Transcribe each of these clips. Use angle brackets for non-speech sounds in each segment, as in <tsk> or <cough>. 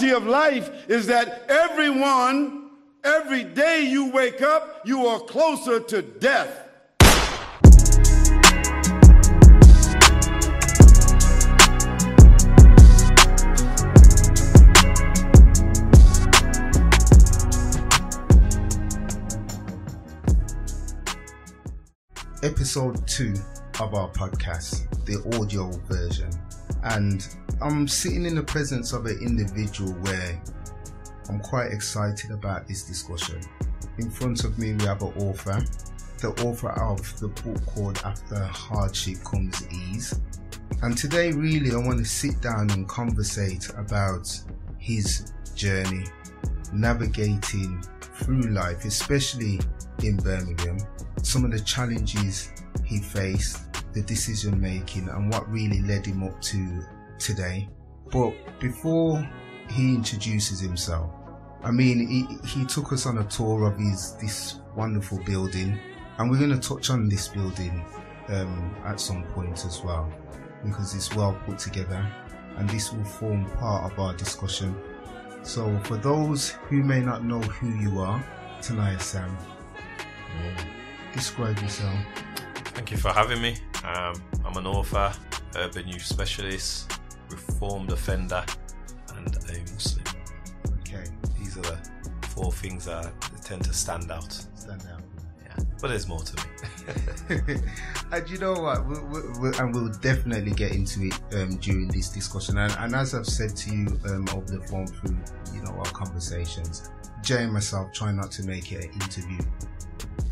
reality of life is that everyone, every day you wake up, you are closer to death. episode two of our podcast, the audio version. And I'm sitting in the presence of an individual where I'm quite excited about this discussion. In front of me, we have an author, the author of the book called After Hardship Comes Ease. And today, really, I want to sit down and conversate about his journey navigating through life, especially in Birmingham, some of the challenges he faced, the decision making, and what really led him up to today. But before he introduces himself, I mean, he, he took us on a tour of his this wonderful building, and we're going to touch on this building um, at some point as well, because it's well put together, and this will form part of our discussion. So, for those who may not know who you are, Tanaya Sam, describe yourself. Thank you for having me. Um, I'm an author, urban youth specialist, reformed offender, and a Muslim. Okay, These are the four things that tend to stand out. stand out. Yeah, but there's more to me. <laughs> and you know what? We'll, we'll, we'll- and we'll definitely get into it um, during this discussion. And, and as I've said to you um, over the phone through, you know, our conversations, Jay and myself try not to make it an interview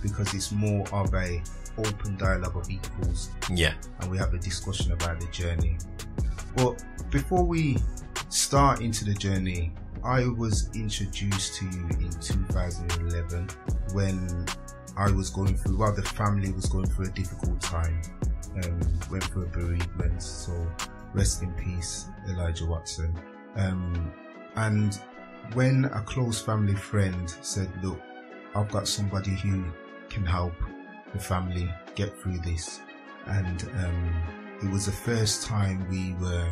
because it's more of a open dialogue of equals, Yeah. and we have a discussion about the journey. But before we start into the journey, I was introduced to you in 2011 when I was going through, well, the family was going through a difficult time. Um, went through a bereavement, so rest in peace, Elijah Watson. Um, and when a close family friend said, Look, I've got somebody who can help the family get through this, and um, it was the first time we were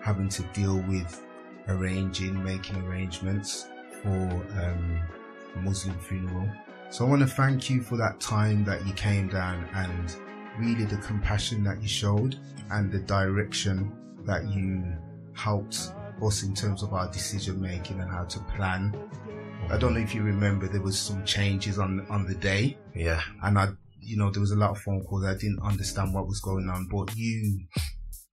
having to deal with arranging, making arrangements for um, a Muslim funeral. So I want to thank you for that time that you came down and really the compassion that you showed and the direction that you helped us in terms of our decision making and how to plan. I don't know if you remember there was some changes on on the day Yeah. and I, you know, there was a lot of phone calls. I didn't understand what was going on, but you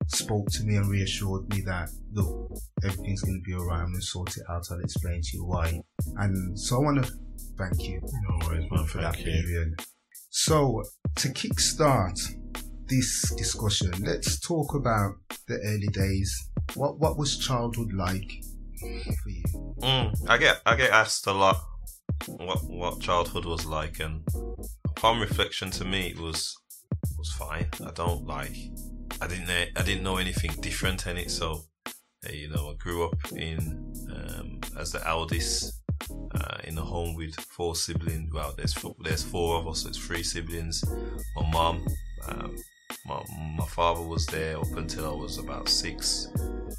spoke to me and reassured me that look, everything's going to be alright. I'm going to sort it out. I'll explain to you why. And so I want to thank you No worries, man. for that Thank you. period. So to kickstart this discussion, let's talk about the early days. What what was childhood like for you? Mm, I get I get asked a lot what what childhood was like, and upon reflection, to me, it was was fine. I don't like I didn't I didn't know anything different in it. So uh, you know, I grew up in um, as the eldest uh, in a home with four siblings. Well, there's four, there's four of us. it's three siblings. My mom. Um, my, my father was there up until I was about six,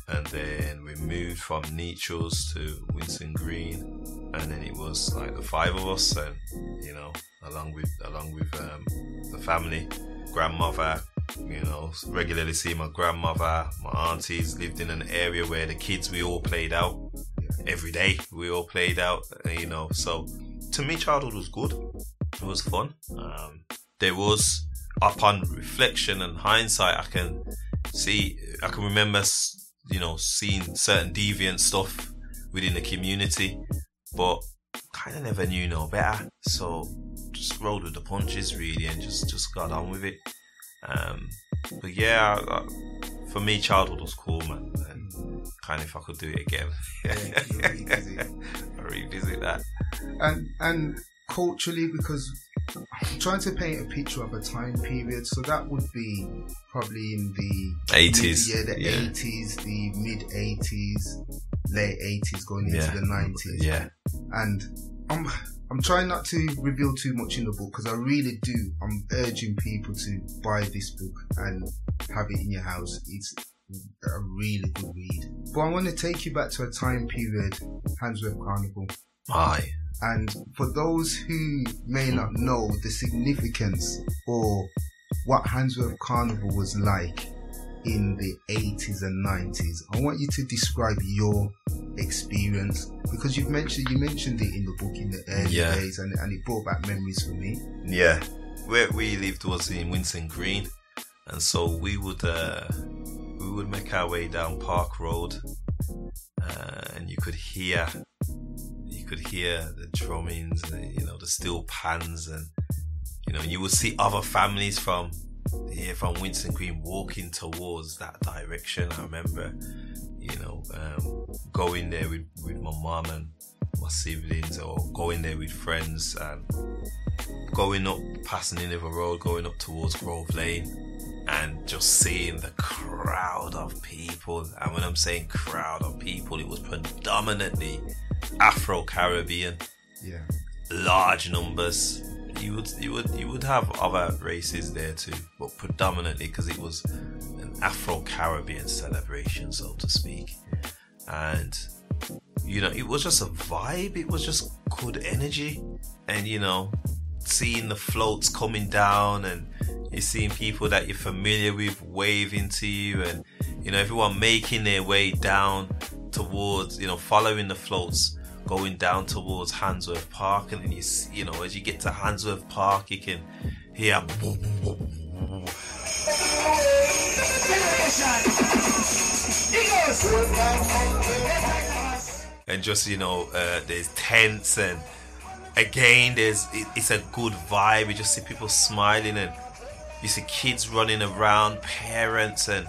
and then we moved from Nechells to Winson Green, and then it was like the five of us, and you know, along with along with um, the family, grandmother, you know, regularly see my grandmother, my aunties lived in an area where the kids we all played out every day. We all played out, you know. So to me, childhood was good. It was fun. Um, there was, upon reflection and hindsight, I can see, I can remember, you know, seeing certain deviant stuff within the community, but kind of never knew no better. So just rolled with the punches really, and just just got on with it. Um, but yeah, I, I, for me, childhood was cool, man. And kind of if I could do it again, Yeah, you'll revisit. <laughs> I revisit that. and and culturally because I'm trying to paint a picture of a time period so that would be probably in the 80s, yeah the yeah. 80s the mid 80s late 80s going into Yeah. the 90s. Yeah. And I'm I'm trying not to reveal too much in the book because I really do. I'm urging people to buy this book and have it in your house. It's a really good read. But I want to take you back to a time period, Handsworth Carnival. Aye. And for those who may not know the significance or what Handsworth Carnival was like in the 80s and 90s, I want you to describe your experience because you've mentioned you mentioned it in the book in the early Yeah. days and, and it brought back memories for me. Yeah, where we lived was in Winson Green, and so we would uh, we would make our way down Park Road, uh, and you could hear could hear the drummings, the, you know, the steel pans, and you know, you would see other families from here from Winson Green walking towards that direction. I remember, you know, um, going there with with my mum and my siblings, or going there with friends and going up past Nineveh Road, going up towards Grove Lane, and just seeing the crowd of people. And when I'm saying crowd of people, it was predominantly Afro Caribbean, Yeah. large numbers. You would you would you would have other races there too, but predominantly because it was an Afro Caribbean celebration, so to speak, and you know it was just a vibe. It was just good energy, and you know seeing the floats coming down and you're seeing people that you're familiar with waving to you and you know everyone making their way down towards you know following the floats going down towards Handsworth Park and then you see, you know as you get to Handsworth Park you can hear and just you know uh, there's tents and again there's it, it's a good vibe. You just see people smiling and you see kids running around parents and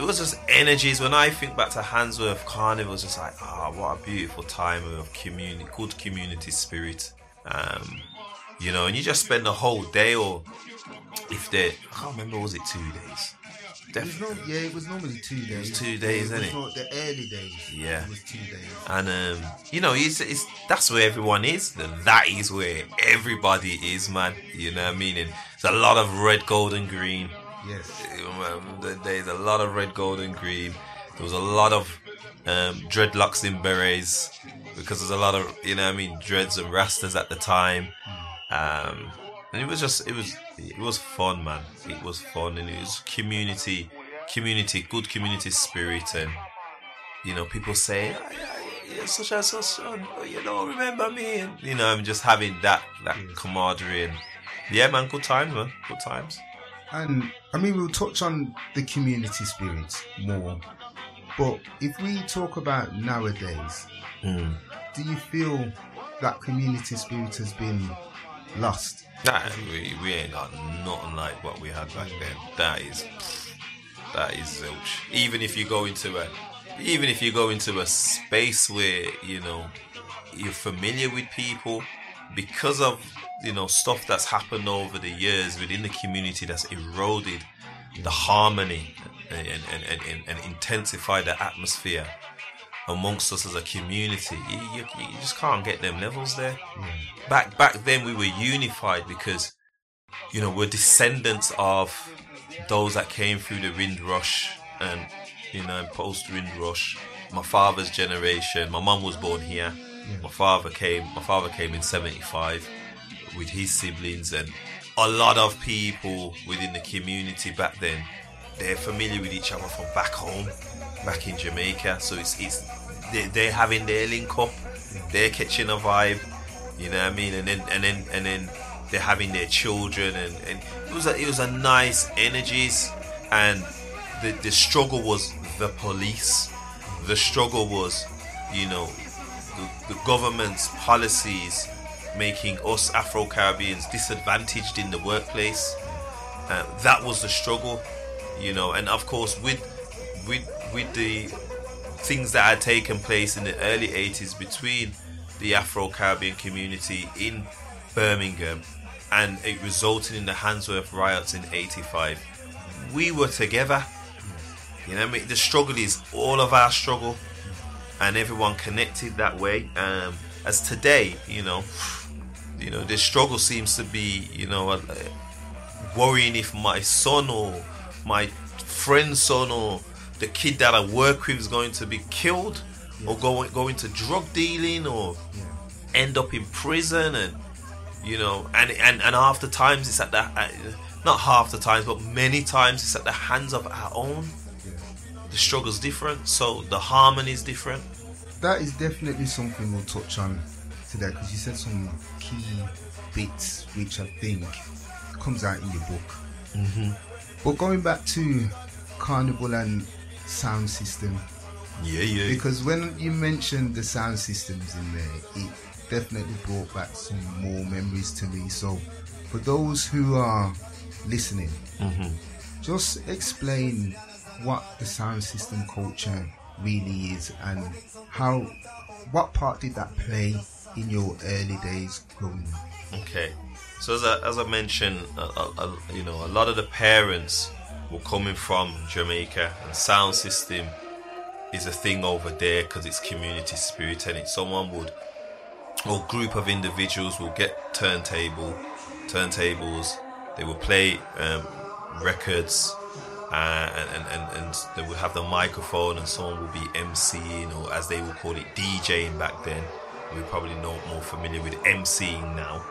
it was just energies when i think back to handsworth carnival it was just like ah what a beautiful time of community good community spirit um you know and you just spend the whole day or if they i can't remember was it two days It no, yeah, it was normally two days. two days, it was the early days. Yeah. It was two days. and um, you know, it's, it's that's where everyone is. That is where everybody is, man. You know what I mean? And there's a lot of red, gold, and green. Yes. Um, There's a lot of red, gold, and green. There was a lot of um, dreadlocks in berets because there's a lot of you know I mean dreads and rastas at the time. Um, and it was just it was it was fun, man. It was fun, and it was community, community, good community spirit, and you know people say. "Ah, yeah, yeah, Such and such, you don't remember me, and you know, I'm just having that that camaraderie, and yeah, man, good times, man, good times. And I mean, we'll touch on the community spirit more. But if we talk about nowadays, Hmm. do you feel that community spirit has been lost? Nah, we, we ain't got nothing like what we had back then. That is, that is zilch. Even if you go into a, even if you go into a space where you know you're familiar with people, because of you know stuff that's happened over the years within the community that's eroded the harmony and and, and, and, and intensified the atmosphere amongst us as a community. You, you, you just can't get them levels there. Mm. Back back then we were unified because you know we're descendants of those that came through the Windrush and you know post Windrush. My father's generation. My mum was born here. My father came. My father came in '75 with his siblings and a lot of people within the community back then. They're familiar with each other from back home, back in Jamaica. So it's it's they, they're having their link up. They're catching a vibe. You know what I mean? And then and then and then they're having their children and, and it was a it was a nice energies and the the struggle was the police. The struggle was, you know, the, the government's policies making us Afro Caribbeans disadvantaged in the workplace. Uh, that was the struggle, you know, and of course with with with the things that had taken place in the early 80s between the Afro Caribbean community in Birmingham and it resulted in the Handsworth riots in 85. We were together. You know I mean? The struggle is all of our struggle. And everyone connected that way. Um, as today, you know, you know, the struggle seems to be, you know, uh, worrying if my son or my friend's son or the kid that I work with is going to be killed or going going to drug dealing or end up in prison and you know and and, and half the times it's at the uh, not half the times but many times it's at the hands of our own. The struggle's different so the harmony is different that is definitely something we'll touch on today because you said some key bits which I think comes out in your book. Mm-hmm. But going back to Carnival and sound system, yeah yeah because when you mentioned the sound systems in there, it definitely brought back some more memories to me. So, for those who are listening, just explain what the sound system culture really is and how, what part did that play in your early days growing up? Okay, so as I, as I mentioned, a, a- you know, a lot of the parents were coming from Jamaica, and sound system is a thing over there because it's community spirit, and it someone would or group of individuals will get turntable, turntables. They will play um, records, and, and, and and they would have the microphone, and someone would be emceeing, or as they would call it, DJing back then. We're probably not more familiar with emceeing now.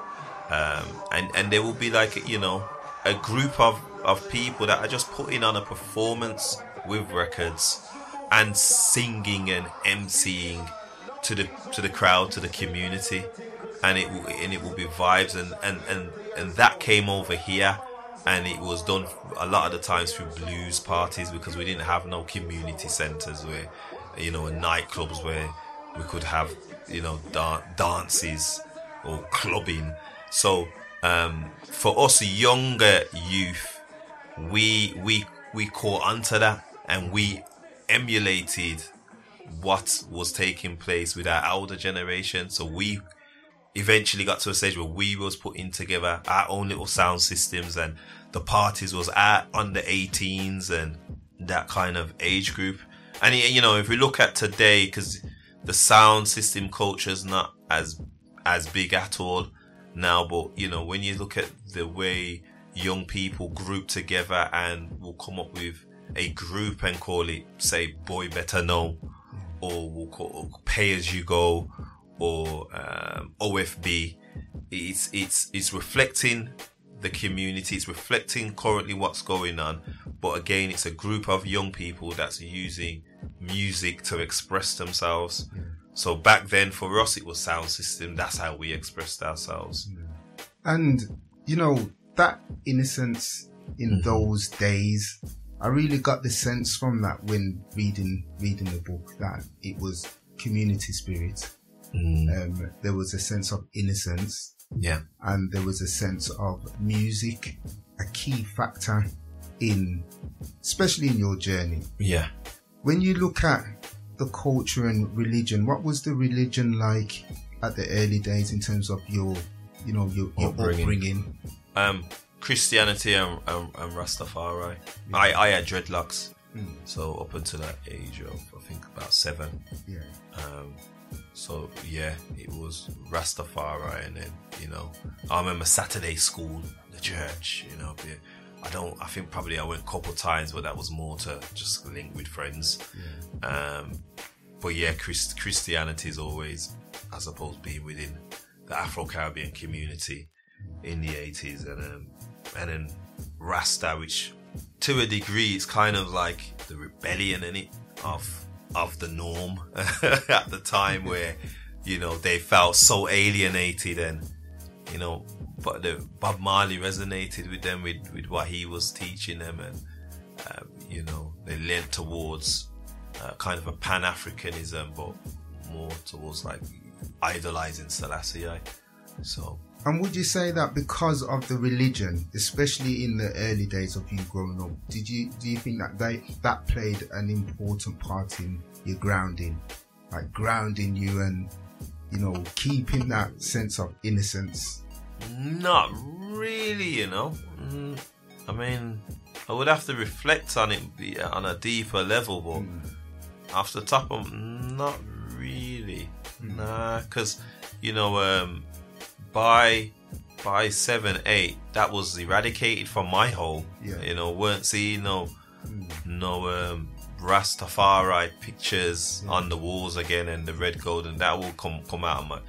Um, and and there will be like you know a group of of people that are just putting on a performance with records and singing and emceeing to the to the crowd to the community. And it will and it will be vibes and and and and that came over here and it was done a lot of the times through blues parties because we didn't have no community centers where you know nightclubs where we could have you know dan- dances or clubbing. So um, for us younger youth we we we caught onto that and we emulated what was taking place with our older generation. So we eventually got to a stage where we was putting together our own little sound systems and the parties was at under 18s and that kind of age group. And you know if we look at today because the sound system culture is not as as big at all now but you know when you look at the way young people group together and will come up with a group and call it say boy better know or we'll call pay as you go or um, OFB. It's it's it's reflecting the community. It's reflecting currently what's going on. But again, it's a group of young people that's using music to express themselves. So back then, for us, it was sound system. That's how we expressed ourselves. And you know that innocence in those days, I really got the sense from that when reading reading the book that it was community spirit. Um, there was a sense of innocence, Yeah, and there was a sense of music, a key factor in, especially in your journey. yeah. When you look at the culture and religion, what was the religion like at the early days in terms of your, you know, your, your Upbringing. upbringing? Um, Christianity and, and, and Rastafari. I I had dreadlocks. So up until that age of I think about seven. Yeah. Um, so yeah, it was Rastafari, and then you know, I remember Saturday school, the church. You know, yeah, I don't. I think probably I went a couple times, but that was more to just link with friends. Um, but yeah, Christ, Christianity is always, I suppose, being within the Afro Caribbean community in the eighties, and um, and then Rasta, which to a degree, it's kind of like the rebellion in it of of the norm <laughs> at the time, where you know they felt so alienated, and you know, but the Bob Marley resonated with them with with what he was teaching them, and um, you know they leaned towards uh, kind of a Pan Africanism, but more towards like idolizing Selassie. So And would you say that because of the religion, especially in the early days of you growing up, did you do you think that they that played an important part in your grounding, like grounding you and you know keeping that sense of innocence? Not really, you know. Mm, I mean, I would have to reflect on it on a deeper level, but off the top of not really. Hmm. Nah, because you know, um, by by seven, eight, that was eradicated from my home. Yeah. Hmm. You know, weren't seeing no no um, Rastafari pictures on the walls again, and the red gold, and that will come come out of my.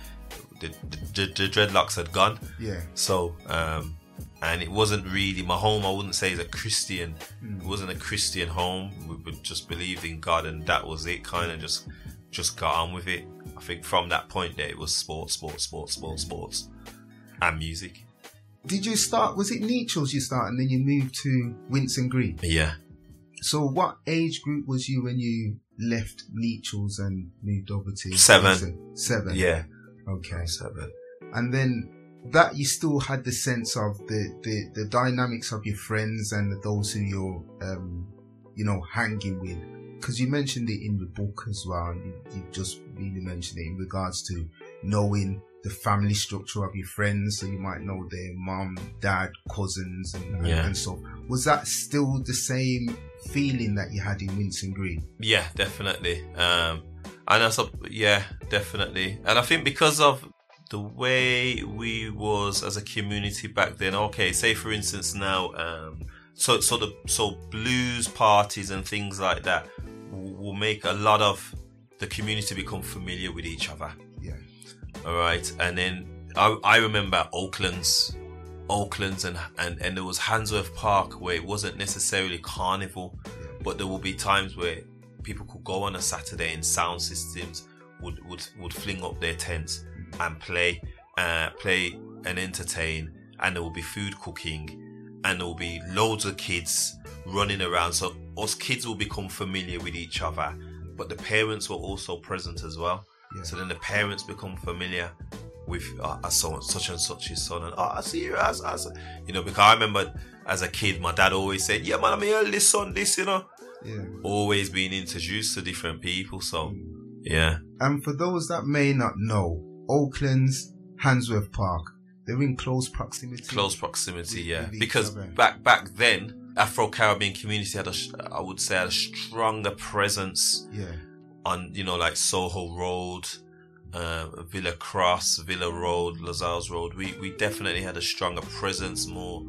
The, the, the dreadlocks had gone. Yeah. So, um, and it wasn't really my home. I wouldn't say is a Christian. It wasn't a Christian home. We, we just believed in God, and that was it. Kind of just, just got on with it. I think from that point there, it was sports, sports, sports, sports, sports, and music. Did you start? Was it Nechells you started, and then you moved to Winson Green? Yeah. So, what age group was you when you left Nechells and moved over to Seven. Winson? Seven. Yeah. Okay. Seven. and then that you still had the sense of the, the, the dynamics of your friends and those who you're um, you know hanging with because you mentioned it in the book as well you, you just really mentioned it in regards to knowing the family structure of your friends so you might know their mom dad cousins and, Yeah. and so was that still the same feeling that you had in Winson Green Yeah, definitely. Um, and also, yeah, definitely. And I think because of the way we was as a community back then. Okay, say for instance now, um, so so the so blues parties and things like that will, will make a lot of the community become familiar with each other. All right, and then I, I remember Oakland's, Oakland's, and, and and there was Handsworth Park where it wasn't necessarily carnival, but there will be times where people could go on a Saturday and sound systems would would would fling up their tents and play, uh, play and entertain, and there will be food cooking, and there will be loads of kids running around. So us kids will become familiar with each other, but the parents were also present as well. Yeah. So then the parents become familiar with uh, so such and such his son, and oh, I see you as, as you know, because I remember as a kid, my dad always said, "Yeah, man, I'm your eldest son." This, you know, yeah always being introduced to different people. So, yeah, And for those that may not know, Oakland's Handsworth Park, they're in close proximity. close proximity, With- yeah, with because other. back back then, Afro Caribbean community had a, I would say, had a stronger presence Yeah, on you know like Soho Road, uh, Villa Cross, Villa Road, Lozells Road. We we definitely had a stronger presence, more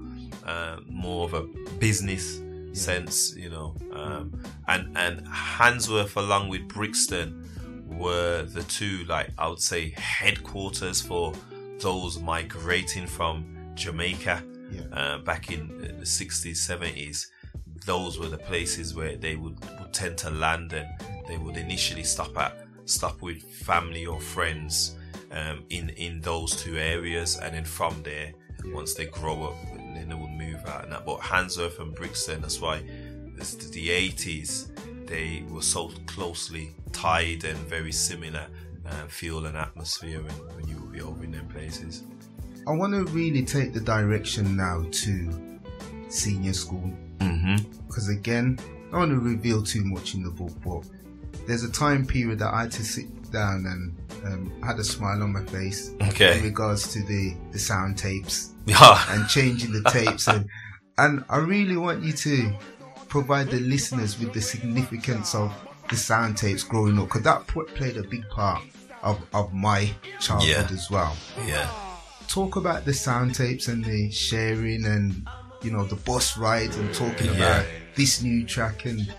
uh, more of a business sense, you know. Um, and and Handsworth along with Brixton were the two like I would say headquarters for those migrating from Jamaica yeah, uh, back in the 60s, 70s, those were the places where they would, would tend to land and they would initially stop at stop with family or friends um, in in those two areas, and then from there, once they grow up, then they would move out and that. But Handsworth and Brixton, that's why this, the 80s they were so closely tied and very similar uh, feel and atmosphere when, when you would be over in them places. I want to really take the direction now to senior school Mm-hmm. because again, I don't want to reveal too much in the book, but there's a time period that I had to sit down and um, had a smile on my face Okay. in regards to the the sound tapes <laughs> and changing the tapes and and I really want you to provide the listeners with the significance of the sound tapes growing up because that played a big part of, of my childhood Yeah. as well. Yeah. Talk about the sound tapes and the sharing and you know the bus ride and talking Yeah. about this new track and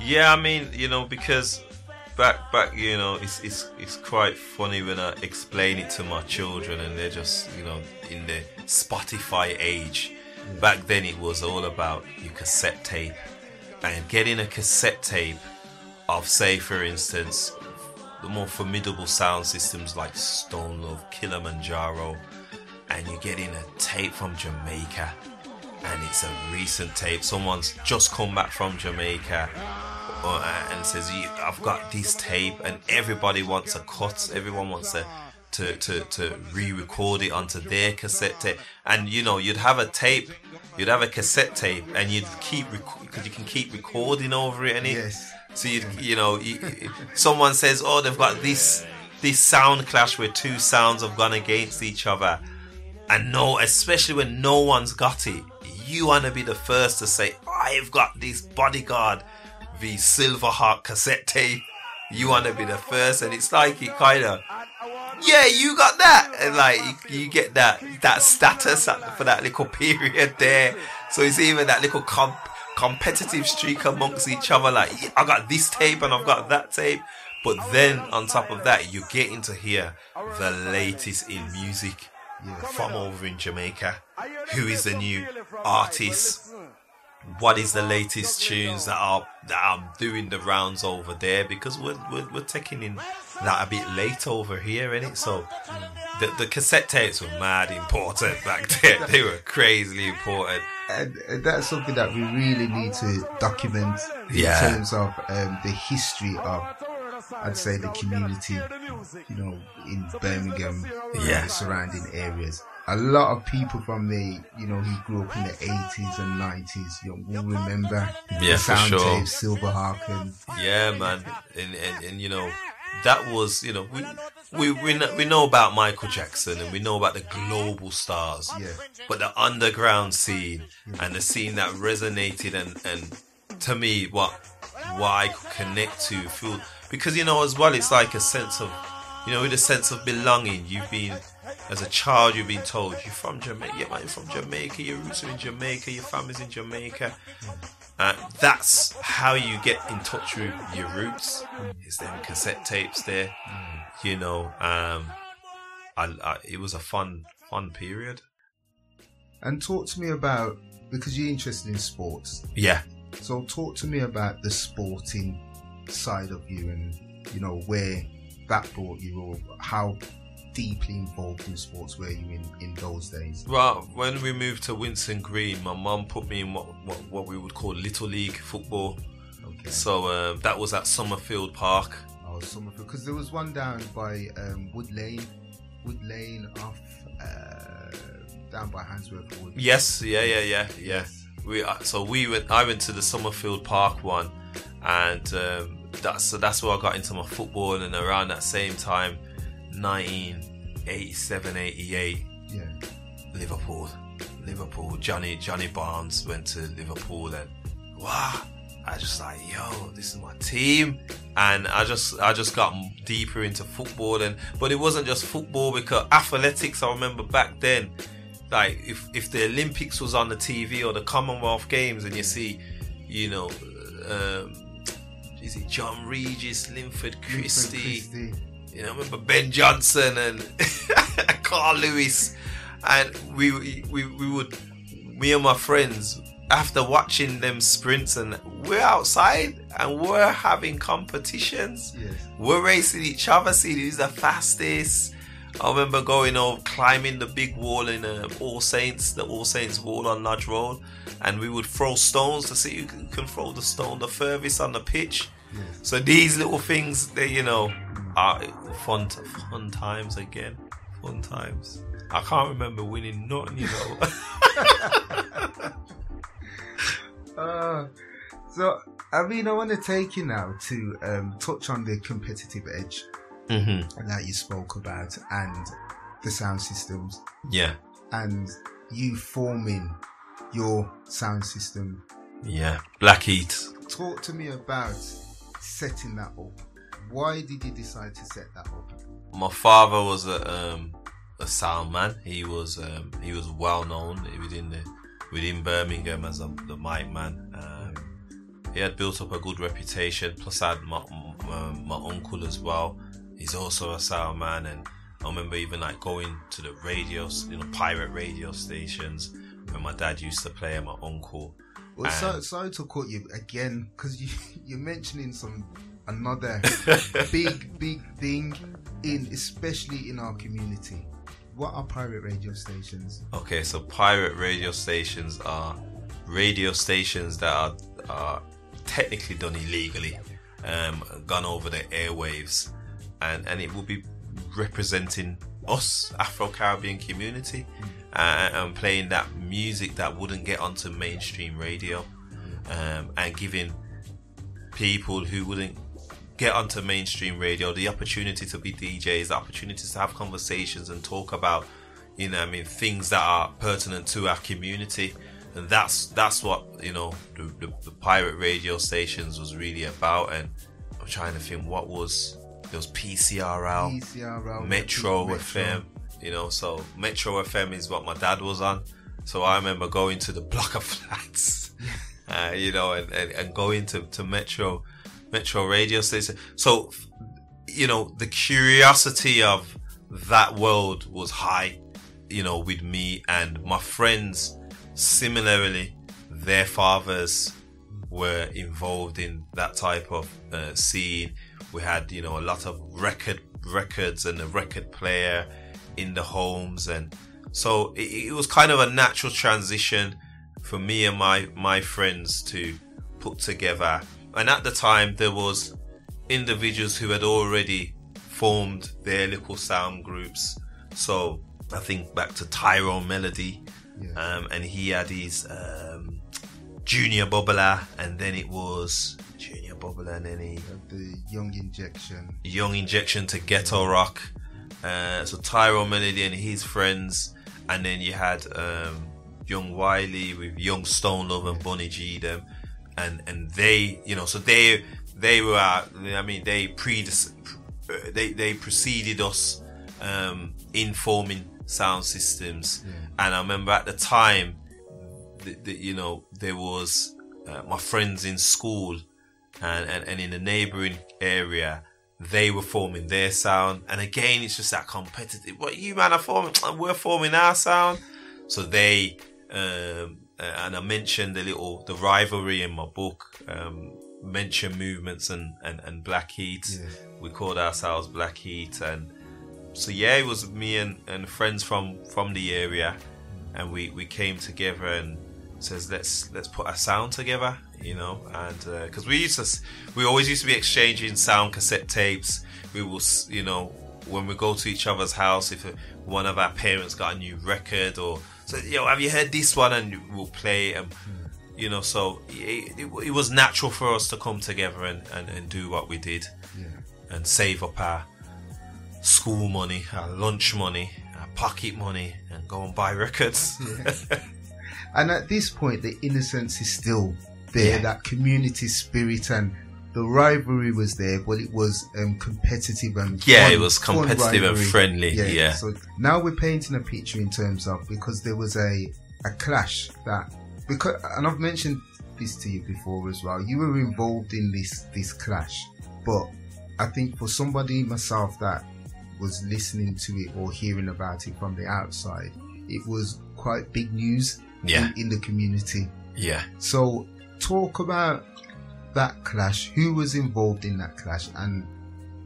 Yeah, I mean, you know, because back back, you know, it's it's it's quite funny when I explain it to my children and they're just, you know, in the Spotify age. Back then it was all about your cassette tape and getting a cassette tape of say for instance the more formidable sound systems like Stone Love, Kilimanjaro, and you're getting a tape from Jamaica and it's a recent tape. Someone's just come back from Jamaica uh, and says, "I've got this tape," and everybody wants a cut. Everyone wants to to to, to re-record it onto their cassette tape. And you know, you'd have a tape, you'd have a cassette tape, and you'd keep because you can keep recording over it, and it. Yes. So you you know, you, someone says, "Oh, they've got this this sound clash where two sounds have gone against each other." And no, especially when no one's got it, you want to be the first to say, I've got this bodyguard, the Silverhawk cassette tape. you want to be the first, and it's like it kind of, yeah, you got that, and like you, you get that that status at- for that little <laughs> period there. So it's even that little comp competitive streak amongst each other. Like "Yeah, I got this tape and I've got that tape. But then on top of that, you're getting to hear the latest in music from over in Jamaica. Who is the new artist? What is the latest tunes that are that are doing the rounds over there? Because we're we're, we're taking in that a bit late over here, innit? So the the cassette tapes were mad important <laughs> back then. They were crazily important. and, and that's something that we really need to document Yeah. in terms of um, the history of, I'd say, the community, you know, in Birmingham Yeah. and the surrounding areas. A lot of people from the, you know, he grew up in the 80s and 90s, you know, will remember Yeah, the for sound sure. tapes, Silverhawk, and Yeah, man, and, and and you know that was you know we we we know, we know about Michael Jackson. And we know about the global stars, Yeah. but the underground scene and the scene that resonated and and to me what what I could connect to feel because you know as well it's like a sense of you know with a sense of belonging you've been as a child you've been told you're from Jamaica you're from Jamaica your roots are in Jamaica your family's in Jamaica uh, that's how you get in touch with your roots. Is them cassette tapes there, you know? Um, I, I, it was a fun, fun period. and talk to me about because you're interested in sports. Yeah, So talk to me about the sporting side of you and you know where that brought you or how deeply involved in sports were you in in those days? Well, when we moved to Winson Green, my mum put me in what, what, what we would call little league football. Okay. So um, that was at Summerfield Park. Oh, Summerfield. because there was one down by um, Wood Lane, Wood Lane off uh, down by Handsworth Wood. Yes, yeah, yeah, yeah, yeah. We uh, so we went. I went to the Summerfield Park one, and um, that's so that's where I got into my football. And around that same time, 1987, 88, Yeah. Liverpool, Liverpool. Johnny Johnny Barnes went to Liverpool, and wow, I just like yo, this is my team, and I just I just got deeper into football, and but it wasn't just football because athletics. I remember back then, like if if the Olympics was on the TV or the Commonwealth Games, and you see, you know. Um, is it John Regis, Linford Christie? Christie. You know, I remember Ben Johnson and <laughs> Carl Lewis, and we, we we would me and my friends after watching them sprints and we're outside and we're having competitions. Yes. We're racing each other, see who's the fastest. I remember going over climbing the big wall in uh, All Saints, the All Saints wall on Lodge Road, and we would throw stones to see who can, throw the stone the furthest on the pitch. So these little things, they you know, are fun fun times again, fun times. I can't remember winning nothing, you know. <laughs> Uh, so, I mean, I want to take you now to um, touch on the competitive edge mm-hmm. that you spoke about and the sound systems Yeah, and you forming your sound system. yeah. Blackheat. Talk to me about setting that up. Why did you decide to set that up? My father was a um, a sound man. He was um, he was well known within the within Birmingham as a, the mic man. Um, he had built up a good reputation. Plus, I had my, my my uncle as well. He's also a sound man, and I remember even like going to the radios, you know, pirate radio stations when my dad used to play and my uncle. Well, so, sorry to cut you again because you, <laughs> you're mentioning some another <laughs> big, big thing in, especially in our community. What are pirate radio stations? Okay, so pirate radio stations are radio stations that are, are technically done illegally, um, gone over the airwaves, and and it will be representing us, Afro Caribbean community, uh, and playing that music that wouldn't get onto mainstream radio, um, and giving people who wouldn't get onto mainstream radio the opportunity to be DJs, the opportunities to have conversations and talk about, you know, I mean, things that are pertinent to our community. And that's that's what you know the, the, the pirate radio stations was really about. And I'm trying to think what was there was PCRL, PCRL, Metro, Metro. FM. You know, so Metro FM is what my dad was on. So I remember going to the <laughs> block of flats, <laughs> uh, you know, and, and, and going to, to Metro, Metro radio station. So, you know, the curiosity of that world was high, you know, with me and my friends. Similarly, their fathers were involved in that type of uh, scene. We had, you know, a lot of record records and a record player in the homes, and so it, it was kind of a natural transition for me and my my friends to put together. And at the time, there was individuals who had already formed their little sound groups. So I think back to Tyrone Melody, Yeah. um, and he had his um, Junior Bubbler, and then it was Bubbler, and he the young injection. Young Injection to Ghetto Rock. Uh, so Tyrone Melody and his friends, and then you had um, Young Wiley with Young Stone Love and Bonnie G them, and and they, you know, so they they were, uh, I mean, they pre they they preceded us um, in forming sound systems, and I remember at the time, that, that you know, there was uh, my friends in school and, and, and in the neighboring area, they were forming their sound. And again, it's just that competitive. What you man are forming, <tsk> we're forming our sound. So they, um, uh, and I mentioned the little, the rivalry in my book, um, mention movements and, and, and Black Heat. We called ourselves Black Heat. And so, yeah, it was me and, and friends from, from the area. And we, we came together and says, let's, let's put a sound together you know, and because uh, we used to, we always used to be exchanging sound cassette tapes. We will, you know, when we go to each other's house, if uh, one of our parents got a new record or so, you know, have you heard this one? And we'll play it, and you know, so it, it, it was natural for us to come together and, and, and do what we did Yeah. and save up our school money, our lunch money, our pocket money, and go and buy records. And at this point, the innocence is still there. Yeah. That community spirit and the rivalry was there, but it was um, competitive and Yeah, fun- it was competitive and friendly, yeah. So now we're painting a picture in terms of because there was a a clash that because and I've mentioned this to you before as well. You were involved in this this clash, but I think for somebody myself that was listening to it or hearing about it from the outside, it was quite big news Yeah. in, in the community. yeah. So talk about that clash, who was involved in that clash, and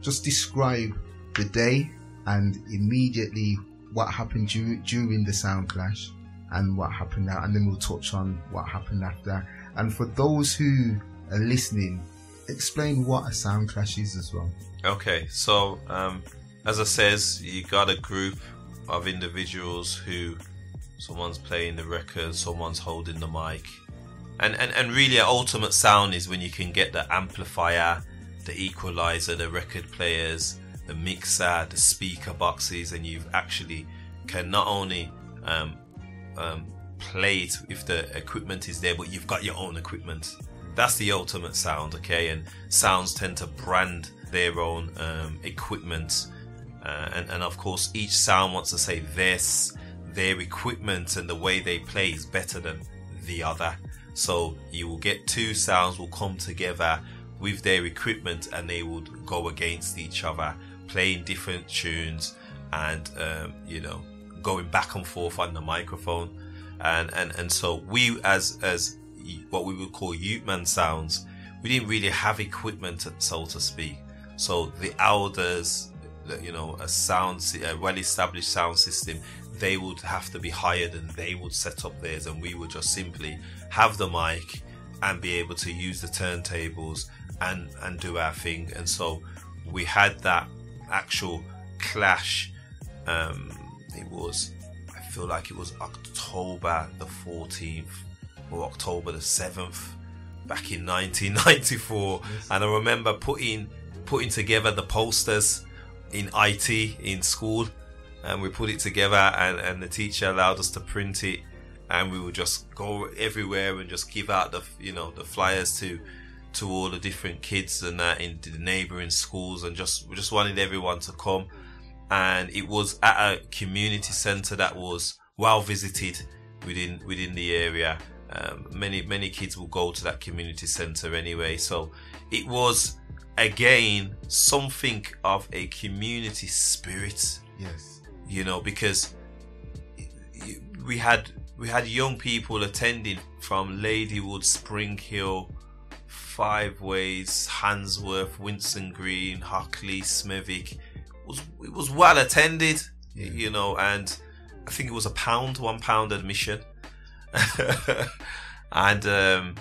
just describe the day and immediately what happened dur- during the sound clash and what happened now, and then we'll touch on what happened after. And for those who are listening, explain what a sound clash is as well. Okay, so um, as I says, you got a group of individuals who someone's playing the record, someone's holding the mic, and and and really, an ultimate sound is when you can get the amplifier, the equalizer, the record players, the mixer, the speaker boxes, and you've actually can not only um, um, play it if the equipment is there, but you've got your own equipment. That's the ultimate sound, okay? And sounds tend to brand their own um, equipment, uh, and and of course, each sound wants to say this, their equipment and the way they play is better than the other. So you will get two sounds will come together with their equipment, and they would go against each other, playing different tunes, and um, you know going back and forth on the microphone. And and and so we as as what we would call youthman sounds we didn't really have equipment so to speak. So the elders you know a sound a well established sound system they would have to be hired and they would set up theirs and we would just simply have the mic and be able to use the turntables and and do our thing. And so we had that actual clash um it was i feel like it was october the 14th or october the 7th back in 1994 and i remember putting putting together the posters in it in school and we put it together and, and the teacher allowed us to print it and we would just go everywhere and just give out the you know the flyers to to all the different kids and that in the neighboring schools and just we just wanted everyone to come. And it was at a community center that was well visited within within the area. Um, many many kids will go to that community center anyway. So it was again something of a community spirit. Yes. You know because we had we had young people attending from Ladywood, Spring Hill, Five Ways, Handsworth, Winson Green, Hockley, Smethwick. It was it was well attended, you know, and I think it was a pound, one pound admission, <laughs> and um,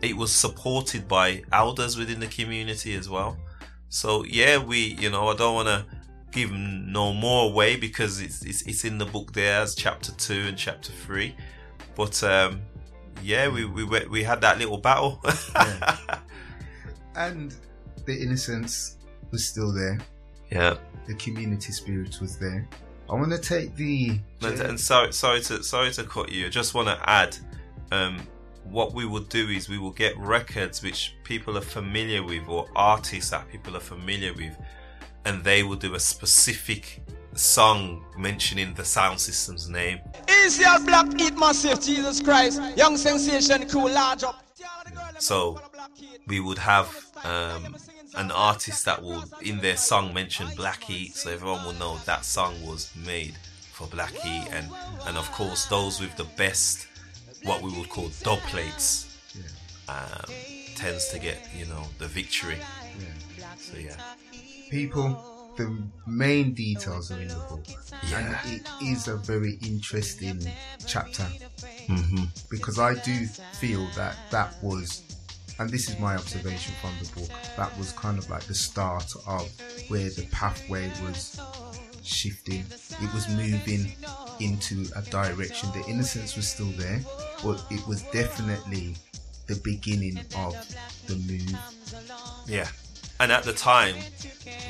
it was supported by elders within the community as well. So yeah, we you know I don't want to give no more away because it's, it's it's in the book there as chapter two and chapter three, but um, yeah, we we we had that little battle. <laughs> And the innocence was still there. yeah. The community spirit was there. I want to take the. And, and sorry, sorry to sorry to cut you. I just want to add, um, what we will do is we will get records which people are familiar with or artists that people are familiar with, and they will do a specific song mentioning the sound system's name. Easy Black Heat massive, Jesus Christ. Young sensation, cool, large up. So we would have um, an artist that will, in their song, mention Black Heat, so everyone will know that song was made for Black Heat, and and of course those with the best, what we would call dub plates, um, tends to get you know the victory. So yeah, people the main details are in the book Yeah. and it is a very interesting chapter mm-hmm. because i do feel that that was and this is my observation from the book that was kind of like the start of where the pathway was shifting it was moving into a direction the innocence was still there but it was definitely the beginning of the move yeah. And at the time,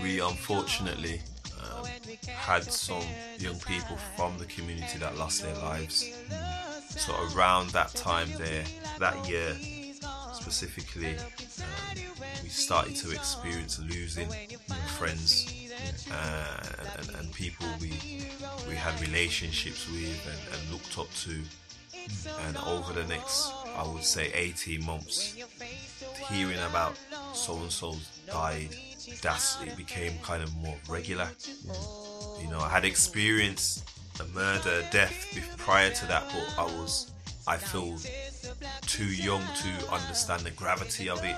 we unfortunately um, had some young people from the community that lost their lives. So around that time there, that year specifically, um, we started to experience losing friends uh, and, and, people we we had relationships with and, and looked up to. And over the next, I would say, 18 months, hearing about so and so died, that's it became kind of more regular. You know, I had experienced a murder, death prior to that, but I was, I feel too young to understand the gravity of it.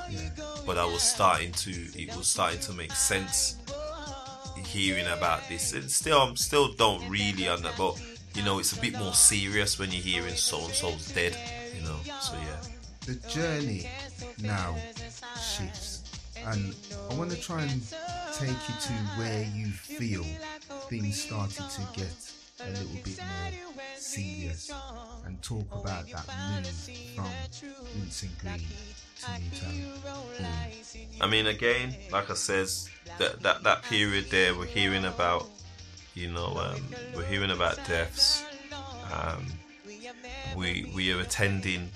But I was starting to, it was starting to make sense hearing about this. And still, I'm still don't really under, but you know, it's a bit more serious when you're hearing so and so's dead. You know, so yeah. the journey now shifts and i want to try and take you to where you feel things started to get a little bit more serious and talk about that move from Winson Green to Newtown. I mean, again, like I says, that that that period there, we're hearing about, you know, um, we're hearing about deaths. Um, we we are attending,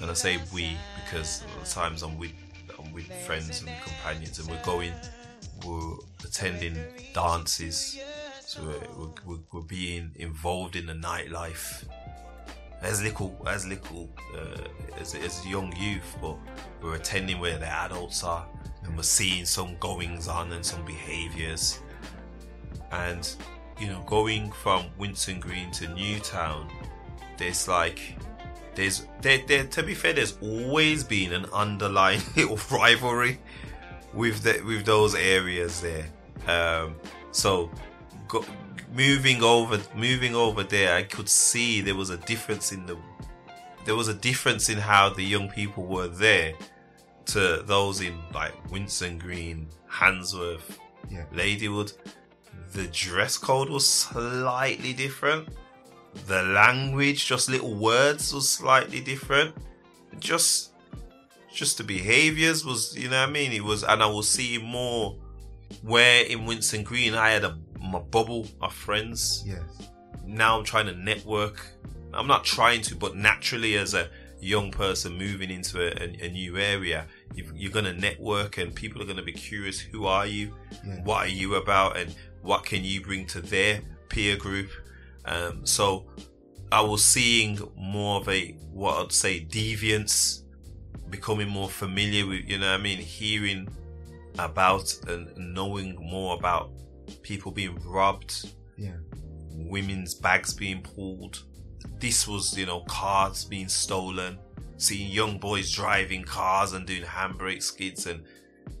and I say we because at times I'm with I'm with friends and companions, and we're going, we're attending dances, so we're, we're, we're, we're being involved in the nightlife as little as little uh, as, as young youth, but we're attending where the adults are, and we're seeing some goings on and some behaviours, and you know, going from Winson Green to Newtown, there's like there's there, there to be fair, there's always been an underlying little <laughs> rivalry with the with those areas there. Um, so go, moving over moving over there, I could see there was a difference in the there was a difference in how the young people were there to those in like Winson Green, Handsworth, Yeah. Ladywood. The dress code was slightly different. The language, just little words, was slightly different. Just, just the behaviors was, you know what I mean? It was, and I will see more. Where in Winson Green, I had a my bubble of friends Yes. now I'm trying to network. I'm not trying to, but naturally, as a young person moving into a, a, a new area, you've, you're gonna network and people are gonna be curious who are you Yeah. what are you about and what can you bring to their peer group um, so i was seeing more of a what i'd say deviance becoming more familiar with you know what i mean hearing about and knowing more about people being robbed Yeah. women's bags being pulled. This was, you know, cars being stolen, seeing young boys driving cars and doing handbrake skids. And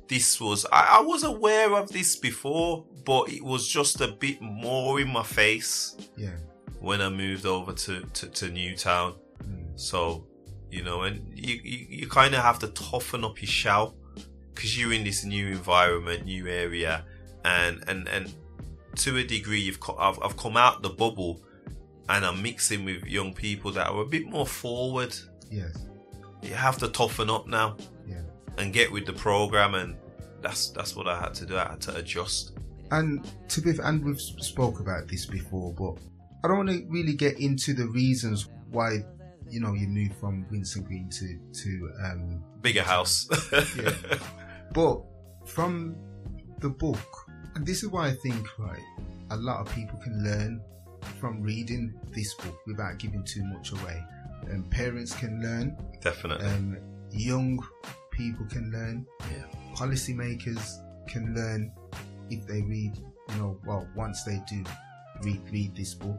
this was, I, I was aware of this before, but it was just a bit more in my face Yeah. when I moved over to, to, to Newtown. Mm. So, you know, and you, you, you kind of have to toughen up your shell because you're in this new environment, new area, and, and, and to a degree, you've co- I've, I've come out the bubble and I'm mixing with young people that are a bit more forward. Yes. You have to toughen up now Yeah. and get with the program, and that's that's what I had to do. I had to adjust. And to be, and we've spoke about this before, but I don't want to really get into the reasons why, you know, you moved from Winson Green to to um, Bigger house. <laughs> Yeah. But from the book, and this is why I think right, a lot of people can learn from reading this book without giving too much away. And parents can learn, Definitely. um, young people can learn, yeah. policymakers can learn if they read, you know, well, once they do read read this book.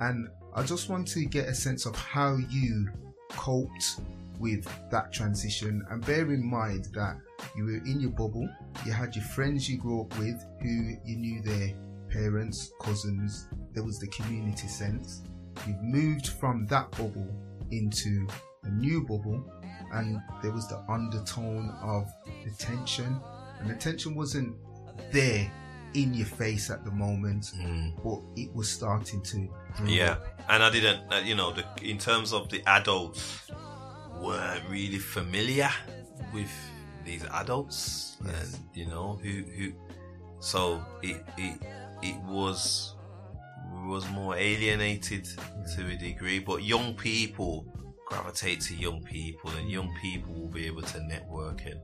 And I just want to get a sense of how you coped with that transition. And bear in mind that you were in your bubble, you had your friends you grew up with who you knew their parents, cousins, there was the community sense. You've moved from that bubble into a new bubble. And there was the undertone of the tension and the wasn't there in your face at the moment but it was starting to grow Yeah, up. and I didn't, uh, you know, the, in terms of the adults, weren't really familiar with these adults, Yes. and you know who who. So it it it was was more alienated to a degree, but young people gravitate to young people, and young people will be able to network and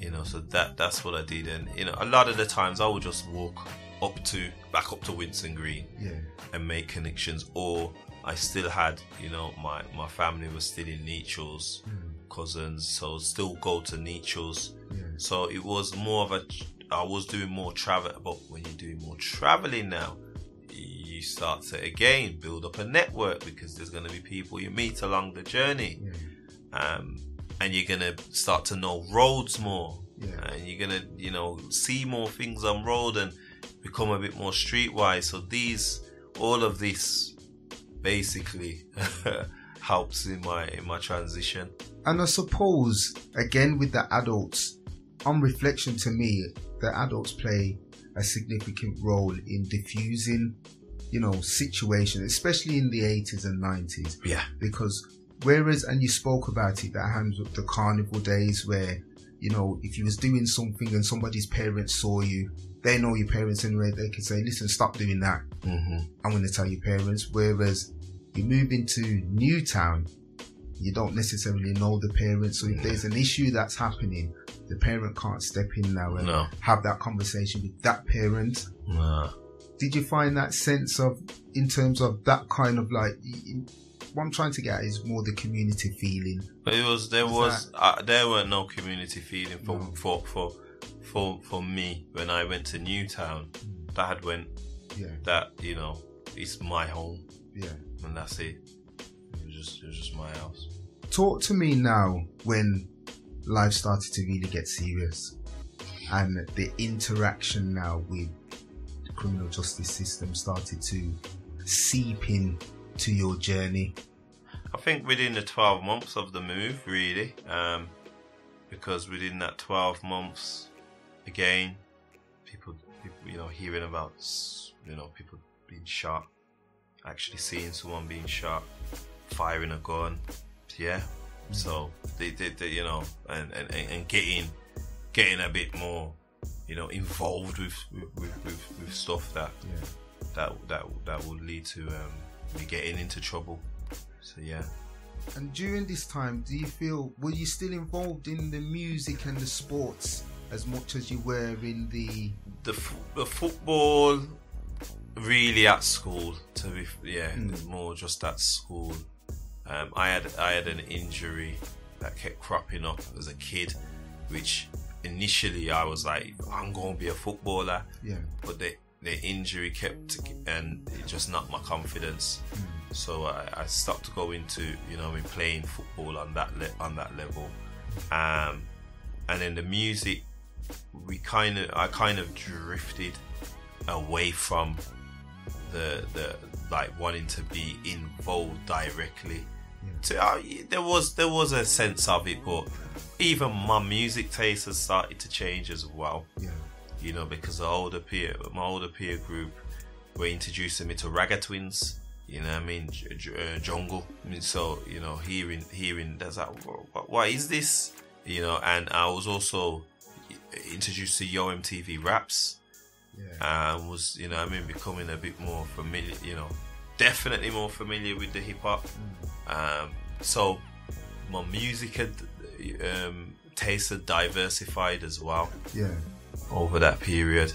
you know so that that's what i did. And you know a lot of the times i would just walk up to back up to Winson Green yeah. and make connections or i still had you know my my family was still in Nechells cousins so still go to Nechells yeah. So it was more of a i was doing more travel but when you're doing more traveling now you start to again build up a network because there's going to be people you meet along the journey. Um, and you're gonna start to know roads more Yeah. and you're gonna you know see more things on road and become a bit more streetwise so these all of this basically <laughs> helps in my in my transition And I suppose, again, with the adults, on reflection to me, the adults play a significant role in diffusing, you know, situations, especially in the 80s and 90s. yeah Because whereas, and you spoke about it, that Handsworth the carnival days where, you know, if you was doing something and somebody's parents saw you, they know your parents anyway, they can say, listen, stop doing that. mm-hmm. I'm going to tell your parents. Whereas you move into Newtown, you don't necessarily know the parents. So if there's an issue that's happening, the parent can't step in now and No. have that conversation with that parent. Did you find that sense of, in terms of that kind of like, what I'm trying to get at is more the community feeling. But it was there Was was uh, there were no community feeling for No. for for for for me when I went to Newtown. That went Yeah, that you know it's my home yeah. and that's it. It was just it was just my house. talk to me now when life started to really get serious and the interaction now with the criminal justice system started to seep in to your journey? I think within the 12 months of the move, really, um, because within that 12 months, again, people, people, you know, hearing about, you know, people being shot, actually seeing someone being shot, firing a gun, yeah. So they, they, they you know, and, and, and getting, getting a bit more, you know, involved with with, with, with, with stuff that that that that will lead to um, me getting into trouble. So yeah. And during this time, do you feel were you still involved in the music and the sports as much as you were in the? the, f- the football really at school to be yeah more just at school um, I had I had an injury that kept cropping up as a kid which initially I was like I'm to be a footballer Yeah. but the the injury kept and it just knocked my confidence so I, I stopped going to you know I mean playing football on that le- on that level um, and then the music we kind of I kind of drifted away from the the like wanting to be involved directly. To, uh, there was there was a sense of it, but even my music taste has started to change as well. Yeah. You know, because older peer, my older peer group were introducing me to Ragga Twins. You know, what I mean, J- J- uh, jungle. I mean, so you know, hearing hearing that's like, what, what is this? You know, and I was also introduced to Yo MTV Raps Yeah. and was you know I mean becoming a bit more familiar you know definitely more familiar with the hip hop um, so my music had um, taste had diversified as well yeah. Over that period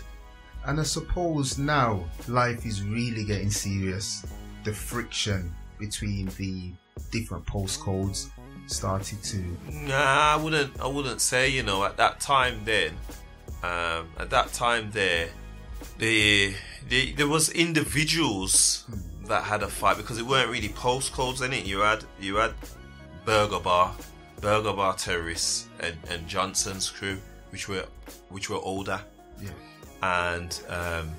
And I suppose now life is really getting serious. The friction between the different postcodes started to. Nah, I wouldn't. I wouldn't say. You know, at that time then, um, at that time there, the, the there was individuals that had a fight because it weren't really postcodes in it. You had you had Burger Bar, Burger Bar terrorists, and, and Johnson's crew, which were which were older, Yeah. and um,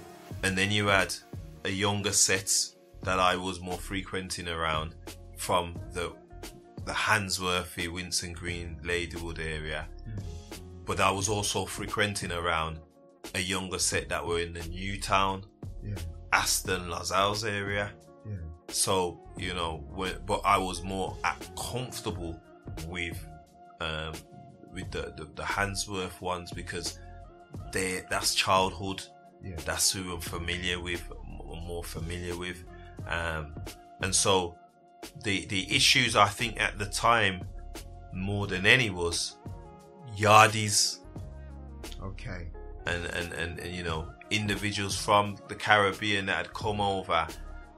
and then you had a younger set that I was more frequenting around from the the Hansworthy, Winson Green, Ladywood area. But I was also frequenting around a younger set that were in the Newtown, Yeah. Aston, Lozells area. Yeah. So you know, but I was more at comfortable with um, with the, the the Handsworth ones because they that's childhood. Yeah. That's who I'm familiar with, more familiar with, um, and so the the issues I think at the time more than any was yardies Okay. and, and, and, and you know individuals from the Caribbean that had come over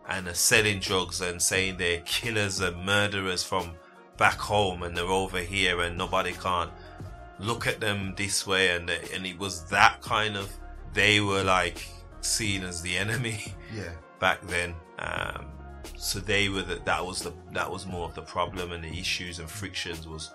and are selling drugs and saying they're killers and murderers from back home and they're over here and nobody can't look at them this way and they- and it was that kind of they were like seen as the enemy <laughs> Yeah. back then. Um, so they were the, that was the that was more of the problem and the issues and frictions was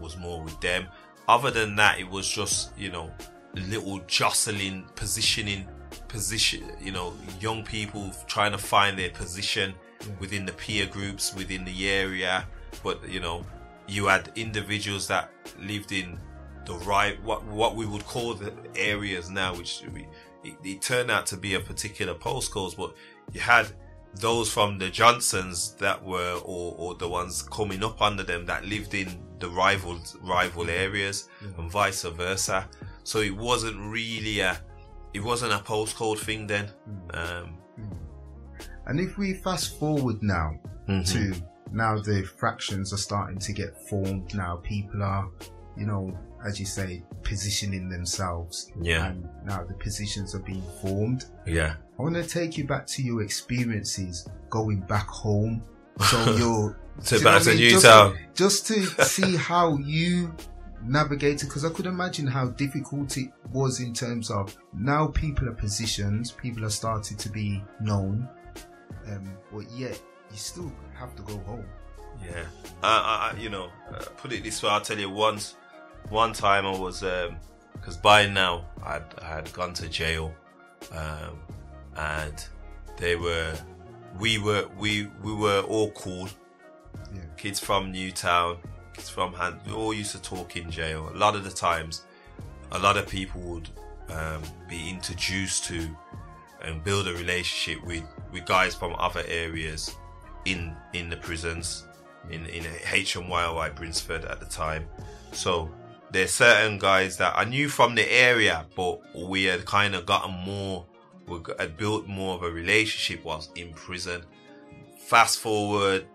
was more with them. Other than that it was just you know little jostling positioning position you know young people trying to find their position within the peer groups within the area. But you know you had individuals that lived in the right what what we would call the areas now which we, it, it turned out to be a particular postcodes but you had those from the Johnsons that were or, or the ones coming up under them that lived in the rival rival areas and vice versa. So it wasn't really a it wasn't a postcode thing then. Um And if we fast forward now Mm-hmm. to now the fractions are starting to get formed now, people are, you know, as you say, positioning themselves. Yeah. And now the positions are being formed. yeah I want to take you back to your experiences going back home. <laughs> So you're To do you know back to? Newtown. Just, just to <laughs> see how you navigated, because I could imagine how difficult it was in terms of now people are positioned, people are starting to be known, um, but yet you still have to go home. Yeah, I- you know, uh, put it this way. I'll tell you once. One time I was, because by now I'd, I had gone to jail, um, and they were, we were, we we were all cool. Yeah. Kids from Newtown, kids from Han, we all used to talk in jail. A lot of the times, a lot of people would um, be introduced to and build a relationship with with guys from other areas in in the prisons in in HMYOI Brinsford at the time. So there's certain guys that I knew from the area, but we had kind of gotten more, we had built more of a relationship whilst in prison. Fast forward,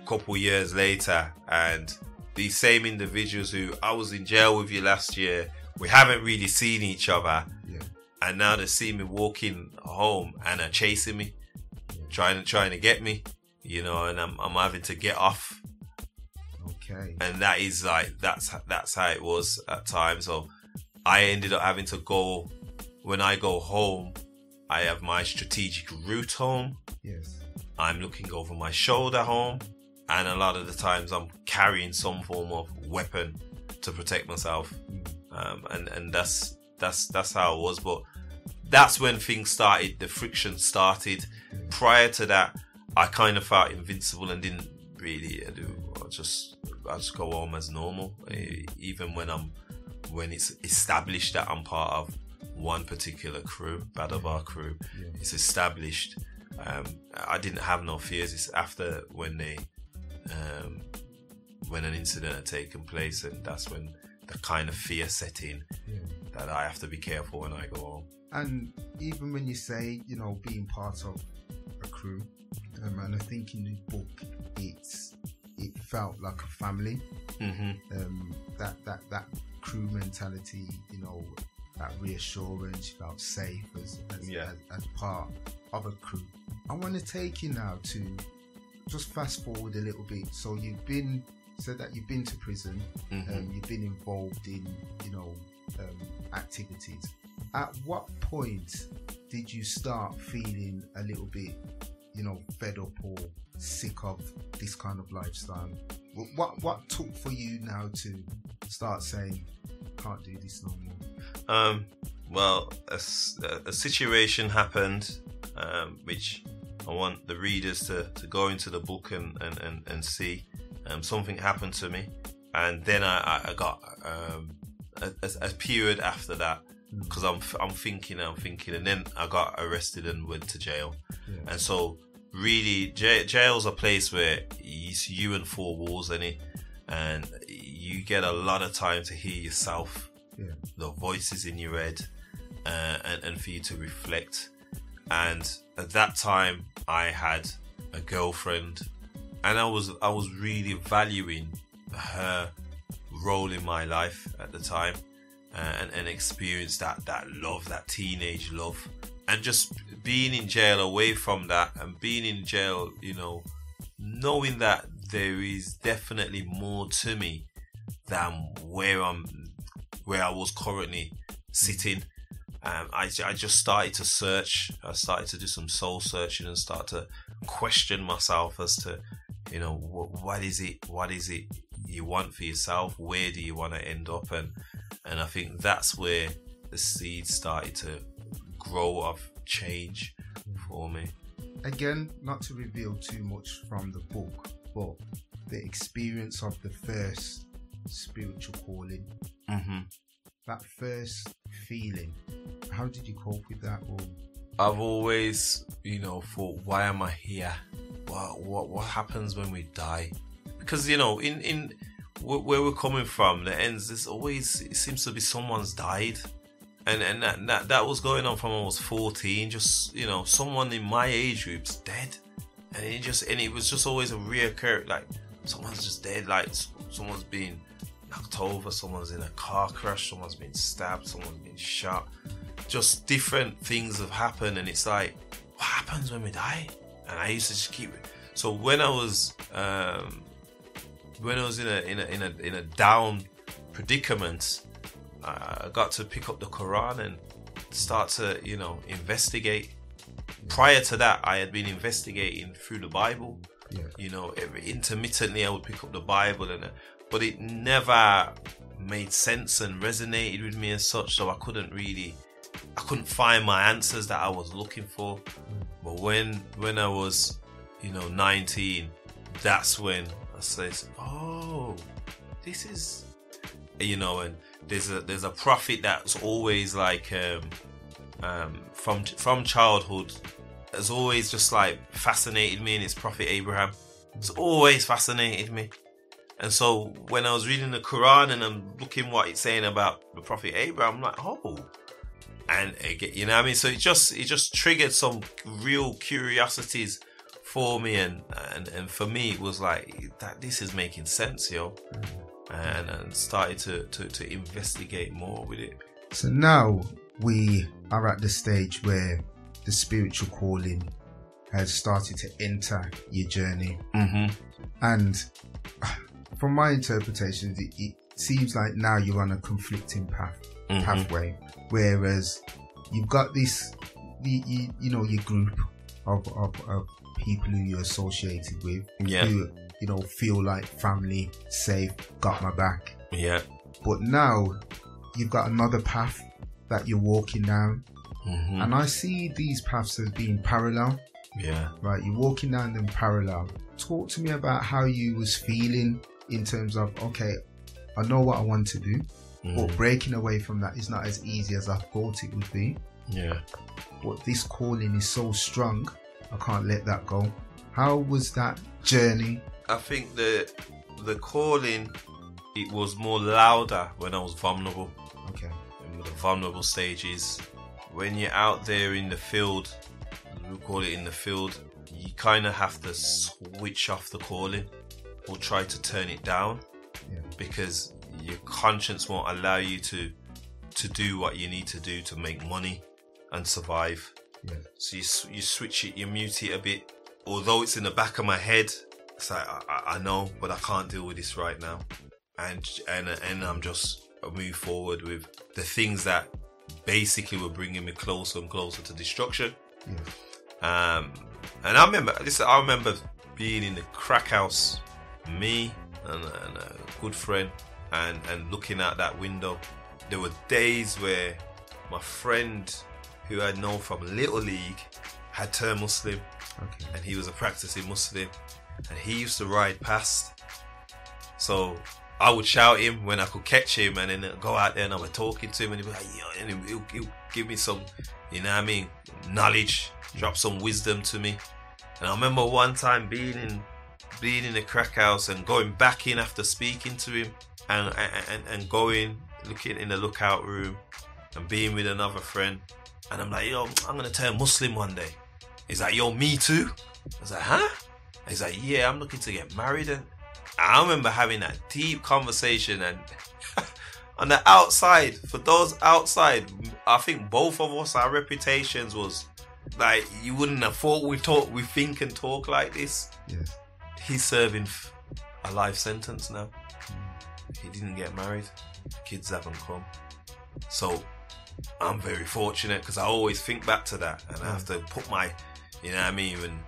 a couple years later, and these same individuals who I was in jail with you last year, we haven't really seen each other, Yeah. and now they see me walking home and are chasing me, trying trying to get me, you know, and I'm I'm having to get off, Okay. and that is like that's that's how it was at times. So I ended up having to go when I go home. I have my strategic route home. Yes. I'm looking over my shoulder home, and a lot of the times I'm carrying some form of weapon to protect myself, um, and and that's that's that's how it was. But that's when things started. The friction started. Prior to that, I kind of felt invincible and didn't really I do. I just just go home as normal, eh, even when I'm when it's established that I'm part of one particular crew, Burger Bar crew. It's established. Um, I didn't have no fears. It's after when they, um, when an incident had taken place, and that's when the kind of fear set in that I have to be careful when I go home. And even when you say, you know, being part of a crew, um, and I think in the book, it's it felt like a family. hmm Um, that that that crew mentality, you know, that reassurance, you felt safe as as, Yeah. as, as part of a crew. I want to take you now to just fast forward a little bit. So you've been said that you've been to prison, Mhm. um, you've been involved in, you know, um, activities. At what point did you start feeling a little bit, you know, fed up or sick of this kind of lifestyle? Wh- What what took for you now to start saying, can't do this no more? Um, well, a situation happened, um, which I want the readers to, to go into the book and, and, and, and see. Um, something happened to me, and then I, I- got um, a, a, a period after that because I'm, f- I'm thinking, I'm thinking, and then I got arrested and went to jail. And so, really, j- jail's a place where it's you and four walls in it, and you get a lot of time to hear yourself Yeah. the voices in your head uh, and, and for you to reflect. And at that time, I had a girlfriend, and I was I was really valuing her role in my life at the time, uh, and and experience that that love, that teenage love, and just being in jail away from that, and being in jail, you know, knowing that there is definitely more to me than where I'm where I was currently sitting. Um, I, I just started to search. I started to do some soul searching and start to question myself as to, you know, what, what is it? What is it you want for yourself? Where do you want to end up? And and I think that's where the seed started to grow of change for me. Again, not to reveal too much from the book, but the experience of the first spiritual calling, hmm that first feeling. How did you cope with that? Or I've always, you know, thought, why am I here? What what what happens when we die? Because you know, in in where we're coming from, the ends. There's always it seems to be someone's died, and and that that, that was going on from I was 14. Just you know, someone in my age group's dead, and it just and it was just always a reoccur like someone's just dead, like someone's been knocked over, someone's in a car crash, someone's been stabbed, someone's been shot just different things have happened and it's like what happens when we die and i used to just keep it so when i was um when i was in a in a in a, in a down predicament i got to pick up the quran and start to you know investigate. Prior to that i had been investigating through the bible. Yeah, you know every, intermittently i would pick up the bible and uh, but it never made sense and resonated with me as such so i couldn't really i couldn't find my answers that i was looking for. But when when i was you know 19 that's when i says oh this is you know and there's a there's a prophet that's always like um um from from childhood has always just like fascinated me and it's prophet abraham. It's always fascinated me. And so when i was reading the quran and i'm looking what it's saying about the prophet abraham i'm like oh. And again, you know what i mean? So it just it just triggered some real curiosities for me, and, and and for me it was like that. This is making sense, yo, and and started to to to investigate more with it. So now we are at the stage where the spiritual calling has started to enter your journey. Mm-hmm. And from my interpretation, it, it seems like now you're on a conflicting path, Mhm. pathway. Whereas you've got this, you, you, you know, your group of, of, of people who you're associated with, Yeah. who, you know, feel like family, safe, got my back. Yeah. But now you've got another path that you're walking down. Mm-hmm. And I see these paths as being parallel Yeah. right you're walking down them parallel talk to me about how you was feeling in terms of okay i know what i want to do but Mm. breaking away from that is not as easy as i thought it would be Yeah. but this calling is so strong i can't let that go how was that journey I think the the calling it was more louder when I was vulnerable. okay in the vulnerable stages. When you're out there in the field, we call it in the field, you kind of have to switch off the calling or try to turn it down Yeah. because your conscience won't allow you to to do what you need to do to make money and survive. yeah So you, you switch it, you mute it a bit. Although it's in the back of my head, it's like I, I- know, but I can't deal with this right now, and and and I'm just I move forward with the things that basically were bringing me closer and closer to destruction. yeah. Um, and I remember, listen, I remember being in the crack house, me and, and a good friend, and, and looking out that window. There were days where my friend, who I know from Little League, had turned Muslim, okay. And he was a practicing Muslim, and he used to ride past. So I would shout him when I could catch him, and then go out there and I would talking to him, and he'd be like, "Yo," and he'll, he'll give me some, you know what I mean, knowledge, drop some wisdom to me. And I remember one time being in, being in the crack house and going back in after speaking to him, and and, and going looking in the lookout room, and being with another friend, and I'm like, yo, I'm gonna turn Muslim one day. He's like, yo, me too. I was like, huh? He's like, yeah, I'm looking to get married. And I remember having that deep conversation. And <laughs> on the outside, for those outside, I think both of us, our reputations was like, you wouldn't have thought we talk, we think and talk like this. yes He's serving a life sentence now. He didn't get married. Kids haven't come. So I'm very fortunate because I always think back to that and I have to put my, you know what I mean? When,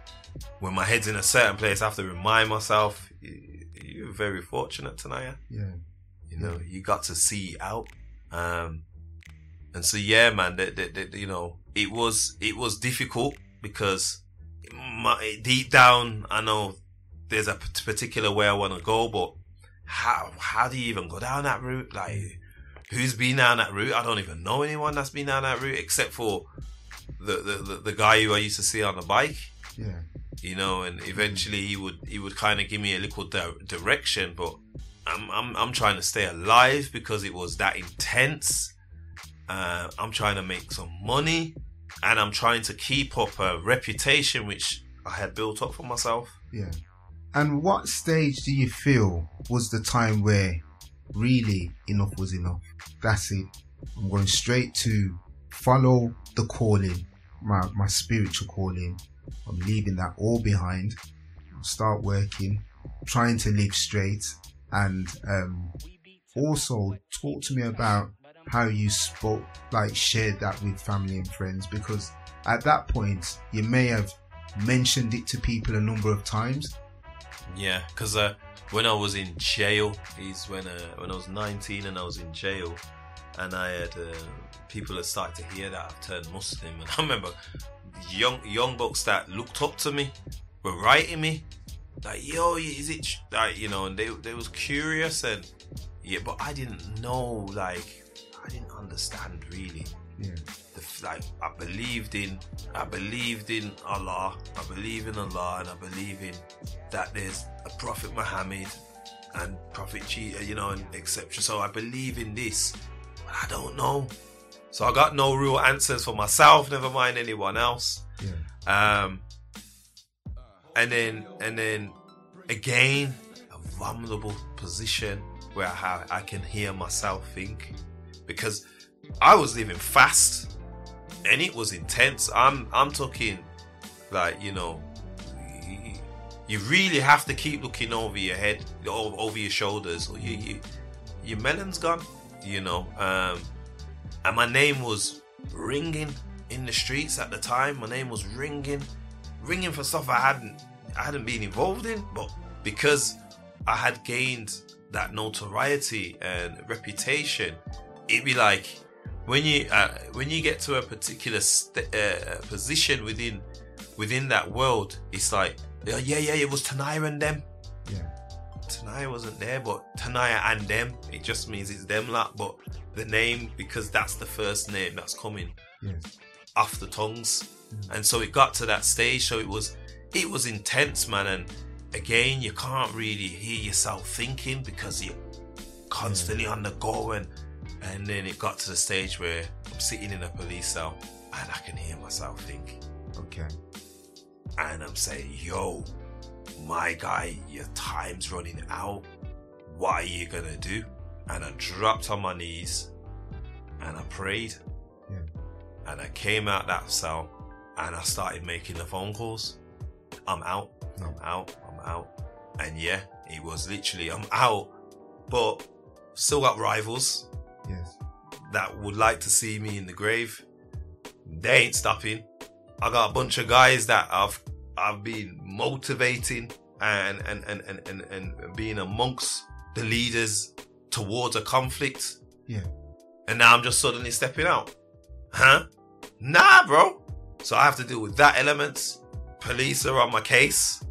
when my head's in a certain place, I have to remind myself, "You- you're very fortunate tonight. yeah You know, you got to see out. Um, and so yeah, man, that, that, that, you know, it was it was difficult because my, deep down, I know there's a particular way I want to go, but how how do you even go down that route? Like, who's been down that route? I don't even know anyone that's been down that route except for the the, the, the guy who I used to see on the bike yeah you know, and eventually he would he would kind of give me a little di- direction, but I'm I'm I'm trying to stay alive because it was that intense. Uh, I'm trying to make some money, and I'm trying to keep up a reputation which I had built up for myself. Yeah. And what stage do you feel was the time where really enough was enough? That's it. I'm going straight to follow the calling, my, my spiritual calling. I'm leaving that all behind. Start working, trying to live straight, and um, also talk to me about how you spoke, like shared that with family and friends, because at that point you may have mentioned it to people a number of times. Yeah, because uh, when I was in jail, is when uh, when I was 19 and I was in jail, and I had uh, people had started to hear that I've turned Muslim, and <laughs> I remember young young bucks that looked up to me were writing me like, "Yo, is it like you know?" And they they was curious and yeah, but I didn't know like I didn't understand really Yeah. the, like I believed in I believed in Allah I believe in Allah and I believe in that there's a Prophet Muhammad and Prophet Jesus you know and etc so I believe in this but I don't know so I got no real answers for myself never mind anyone else Yeah. um and then and then again a vulnerable position where I, I can hear myself think because I was living fast and it was intense. I'm I'm talking like you know you, really have to keep looking over your head over your shoulders or you, you your melon's gone you know um and my name was ringing in the streets at the time my name was ringing ringing for stuff I hadn't I hadn't been involved in but because I had gained that notoriety and reputation it'd be like when you uh, when you get to a particular st- uh, position within within that world, it's like yeah, yeah, yeah, it was Tanaya and them. Yeah. Tanaya wasn't there, but Tanaya and them. It just means it's them lot. But the name, because that's the first name that's coming Yes. off the tongues, mm. and so it got to that stage. So it was it was intense, man. And again, you can't really hear yourself thinking because you're constantly on the go and and then it got to the stage where I'm sitting in a police cell and I can hear myself think Okay. and I'm saying, yo, my guy, your time's running out. What are you gonna do? And I dropped on my knees and I prayed. Yeah. And I came out that cell and I started making the phone calls. I'm out, I'm out, I'm out. And yeah, it was literally, I'm out, but still got rivals Yes. that would like to see me in the grave. They ain't stopping. I got a bunch of guys that I've I've been motivating and and and and, and, and being amongst the leaders towards a conflict. Yeah. And now I'm just suddenly stepping out. Huh? Nah, bro. So I have to deal with that element. Police are on my case.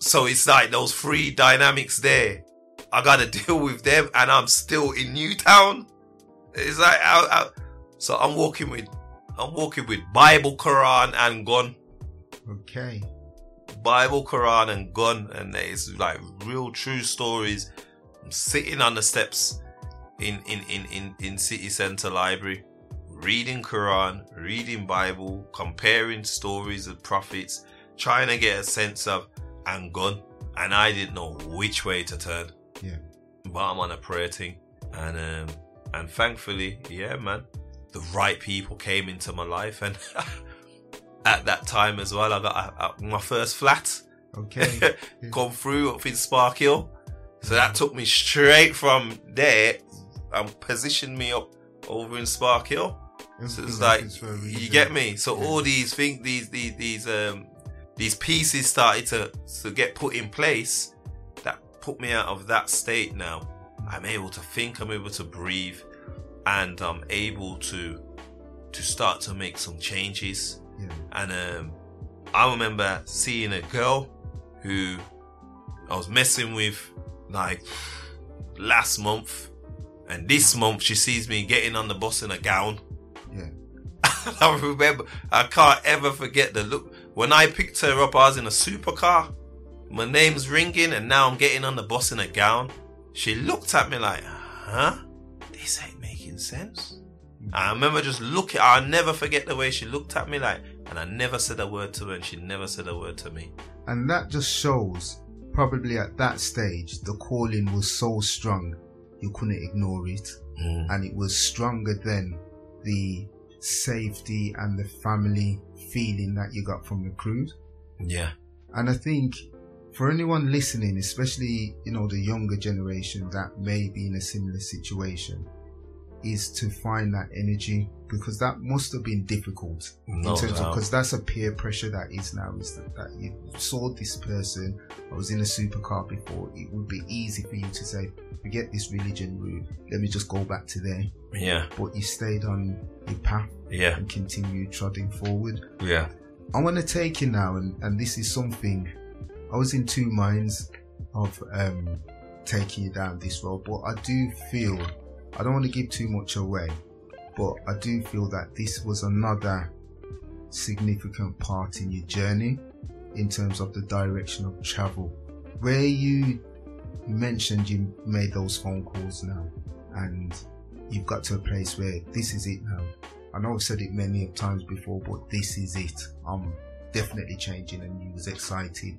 So it's like those three dynamics there. I gotta <laughs> deal with them and I'm still in Newtown. It's like I, I, so I'm walking with I'm walking with Bible, Quran, and gun. Okay. Bible, Quran, and gun, and it's like real true stories. I'm sitting on the steps in in in in, in city center library, reading Quran, reading Bible, comparing stories of prophets, trying to get a sense of and gun, and I didn't know which way to turn. Yeah. but I'm on a prayer thing, and um, and thankfully, yeah, man, the right people came into my life, and <laughs> at that time as well, I got my first flat Okay. <laughs> come through up in Sparkhill, so that took me straight from there and positioned me up over in Sparkhill. So it's like happens for a you get me. So Yeah. all these things, these these these um these pieces started to to get put in place that put me out of that state. Now I'm able to think. I'm able to breathe, and I'm able to to start to make some changes. Yeah. And um, I remember seeing a girl who I was messing with like last month, and this month she sees me getting on the bus in a gown. Yeah. <laughs> I remember, I can't ever forget the look. When I picked her up, I was in a supercar. My name's ringing, and now I'm getting on the bus in a gown. She looked at me like, huh? This ain't making sense. I remember just looking, I'll never forget the way she looked at me like, and I never said a word to her, and she never said a word to me. And that just shows probably at that stage the calling was so strong you couldn't ignore it. Mm. And it was stronger than the safety and the family feeling that you got from the crews. Yeah. And I think for anyone listening, especially, you know, the younger generation that may be in a similar situation, is to find that energy because that must have been difficult No in terms of doubt. because that's a peer pressure that is now is that, that you saw this person I was in a supercar before it would be easy for you to say forget this religion route let me just go back to there Yeah. but you stayed on your path Yeah. and continued trotting forward Yeah. I want to take you now, and, and this is something I was in two minds of um, taking you down this road, but I do feel I don't want to give too much away, but I do feel that this was another significant part in your journey in terms of the direction of travel. Where you mentioned you made those phone calls now, and you've got to a place where this is it now. I know I've said it many times before, but this is it. I'm definitely changing and you was excited.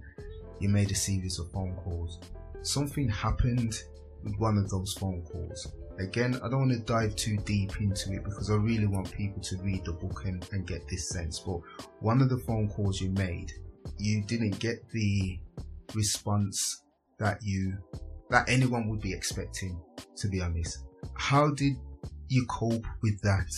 You made a series of phone calls. Something happened with one of those phone calls. Again, I don't want to dive too deep into it because I really want people to read the book and, and get this sense. But one of the phone calls you made, you didn't get the response that you that anyone would be expecting, to be honest. How did you cope with that?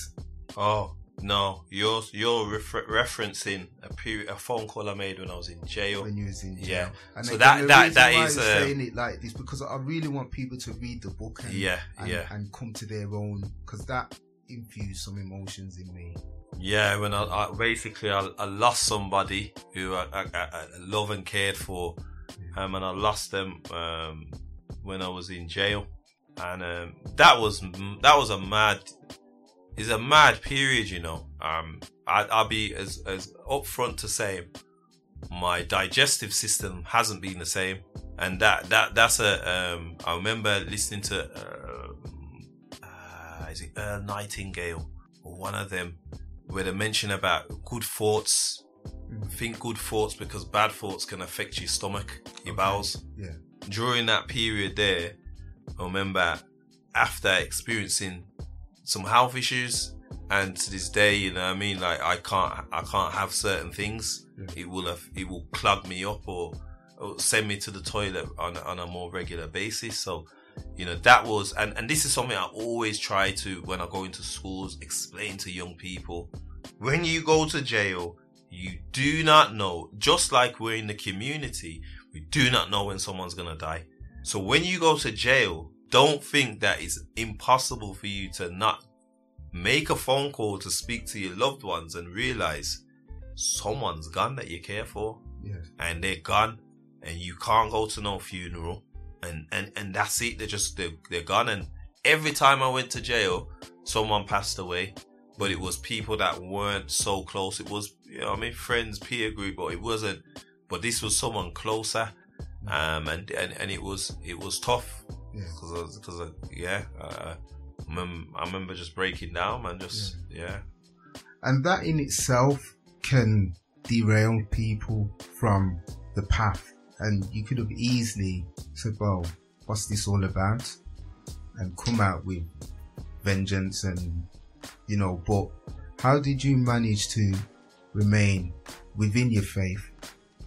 Oh no, you're you're refer- referencing a period, a phone call I made when I was in jail. when you was in jail. Yeah. And So again, that- the that- that why is, I'm uh, saying it like this because I really want people to read the book and Yeah, and, yeah. and come to their own because that infused some emotions in me. Yeah, when I, I basically I, I lost somebody who I, I, I love and cared for, um, and I lost them um, when I was in jail, and um, that was that was a mad, is a mad period, you know. Um, I, I'll be as as upfront to say, my digestive system hasn't been the same, and that that that's a um, I remember listening to uh, uh, is it Earl Nightingale or one of them where they mention about good thoughts. Think good thoughts because bad thoughts can affect your stomach, your bowels. Yeah. During that period there, I remember after experiencing some health issues, and to this day, you know, I mean, like I can't, I can't have certain things. It will have, it will clog me up or, or send me to the toilet on on a more regular basis. So, you know, that was, and and this is something I always try to when I go into schools explain to young people. When you go to jail, you do not know. Just like we're in the community, we do not know when someone's gonna die. So when you go to jail, don't think that it's impossible for you to not make a phone call to speak to your loved ones and realize someone's gone that you care for. Yes. and they're gone and you can't go to no funeral. And and and that's it. They're just they're, they're gone. And every time i went to jail someone passed away. But it was people that weren't so close. It was you know i mean friends peer group but it wasn't. But this was someone closer um and and, and it was it was tough Yeah. because because yeah uh, I remember, I remember just breaking down man just yeah And that in itself can derail people from the path. And you could have easily said, well, what's this all about? And come out with vengeance and, you know, but how did you manage to remain within your faith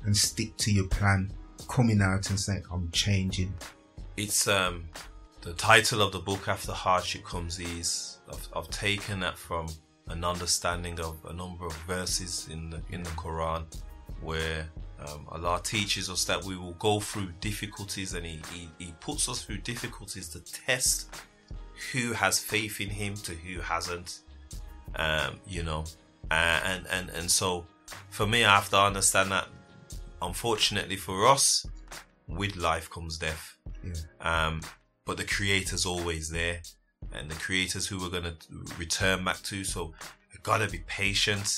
and stick to your plan, coming out and saying, I'm changing? it's um the title of the book after hardship comes ease I've, I've taken that from an understanding of a number of verses in the in the quran where um, allah teaches us that we will go through difficulties and he, he, he puts us through difficulties to test who has faith in him to who hasn't um, you know uh, and and and so for me i have to understand that unfortunately for us with life comes death Yeah. um, but the creator's always there, and the creators who we're gonna return back to. So you gotta be patient,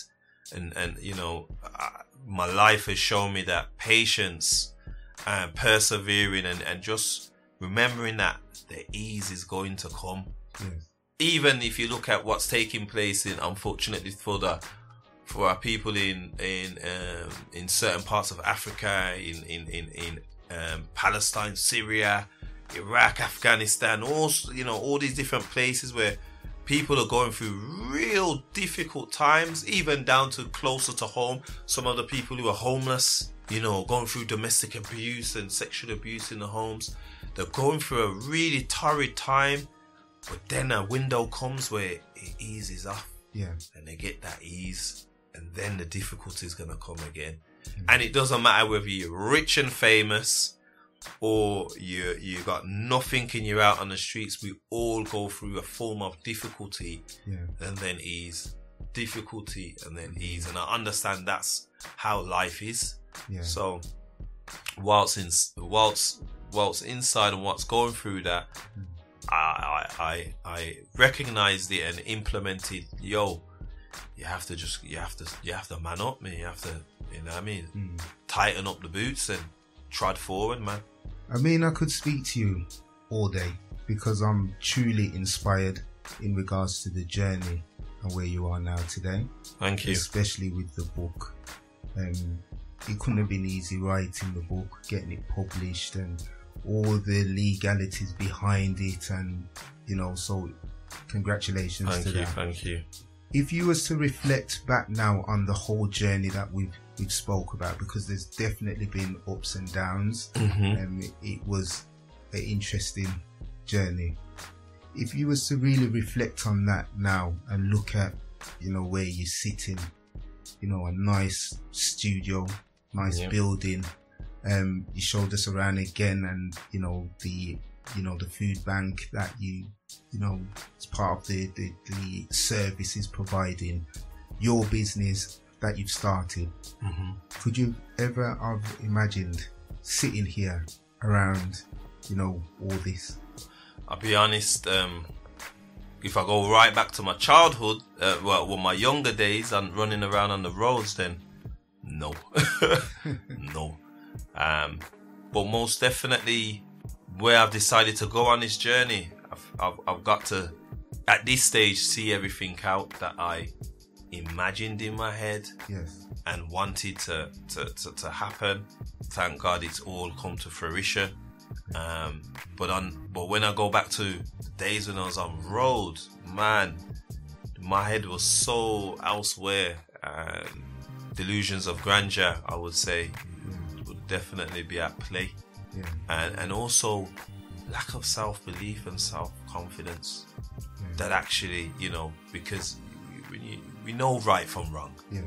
and and you know, uh, my life has shown me that patience, and persevering, and and just remembering that the ease is going to come. Yes. Even if you look at what's taking place in, unfortunately for the for our people in in um, in certain parts of Africa, in in in, in um, Palestine, Syria, Iraq, Afghanistan, all you know, all these different places where people are going through real difficult times, even down to closer to home. Some of the people who are homeless, you know, going through domestic abuse and sexual abuse in the homes, they're going through a really torrid time. But then a window comes where it eases off Yeah. and they get that ease, and then the difficulty is gonna come again. Mm-hmm. And it doesn't matter whether you're rich and famous or you you got nothing and you're out on the streets. We all go through a form of difficulty Yeah. and then ease, difficulty and then ease. And I understand that's how life is. Yeah. So whilst in whilst whilst inside and what's going through that, mm. I I I, I recognized it and implemented. Yo, you have to just you have to you have to man up, man. You have to you know what I mean, tighten up the boots and trod forward, man. I mean, I could speak to you all day because I'm truly inspired in regards to the journey and where you are now today, Thank you. especially with the book. Um, it couldn't have been easy writing the book, getting it published, and all the legalities behind it, and you know. So, congratulations Thank to you, that. thank you. If you was to reflect back now on the whole journey that we've we've spoke about, because there's definitely been ups and downs, and it, it was an interesting journey. If you was to really reflect on that now and look at, you know, where you're sitting, you know, a nice studio, nice building. Um, you showed us around again, and you know the, you know, the food bank that you, you know, it's part of the the, the services providing your business that you've started. Could you ever have imagined sitting here around, you know, all this? I'll be honest. Um, if I go right back to my childhood, uh, well, well, my younger days and running around on the roads, then no, <laughs> no. Um, but most definitely, where I've decided to go on this journey, I've, I've, I've got to, at this stage, see everything out that I imagined in my head Yes. and wanted to, to, to, to happen. Thank God it's all come to fruition. Um, but on but when I go back to days when I was on road, man, my head was so elsewhere. And delusions of grandeur, I would say, would definitely be at play. Yeah. And and also lack of self belief and self confidence. That actually, you know, because we, we, we know right from wrong Yeah.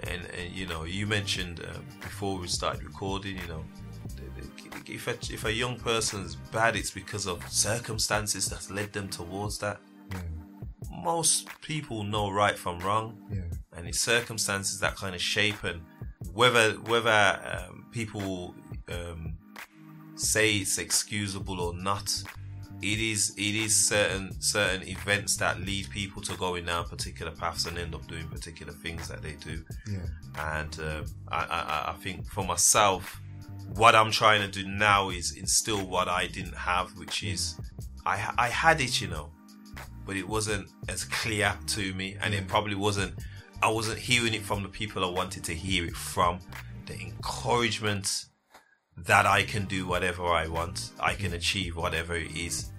and, and you know you mentioned um, before we started recording you know if a, if a young person's bad it's because of circumstances that's led them towards that Yeah. most people know right from wrong Yeah. and it's circumstances that kind of shape and whether whether um, people um, say it's excusable or not it is it is certain certain events that lead people to go in down particular paths and end up doing particular things that they do Yeah. and um, I, I, I think for myself, what I'm trying to do now is instill what I didn't have, which is I I had it, you know, but it wasn't as clear to me, and it probably wasn't. I wasn't hearing it from the people I wanted to hear it from. The encouragement that I can do whatever I want, I can achieve whatever it is.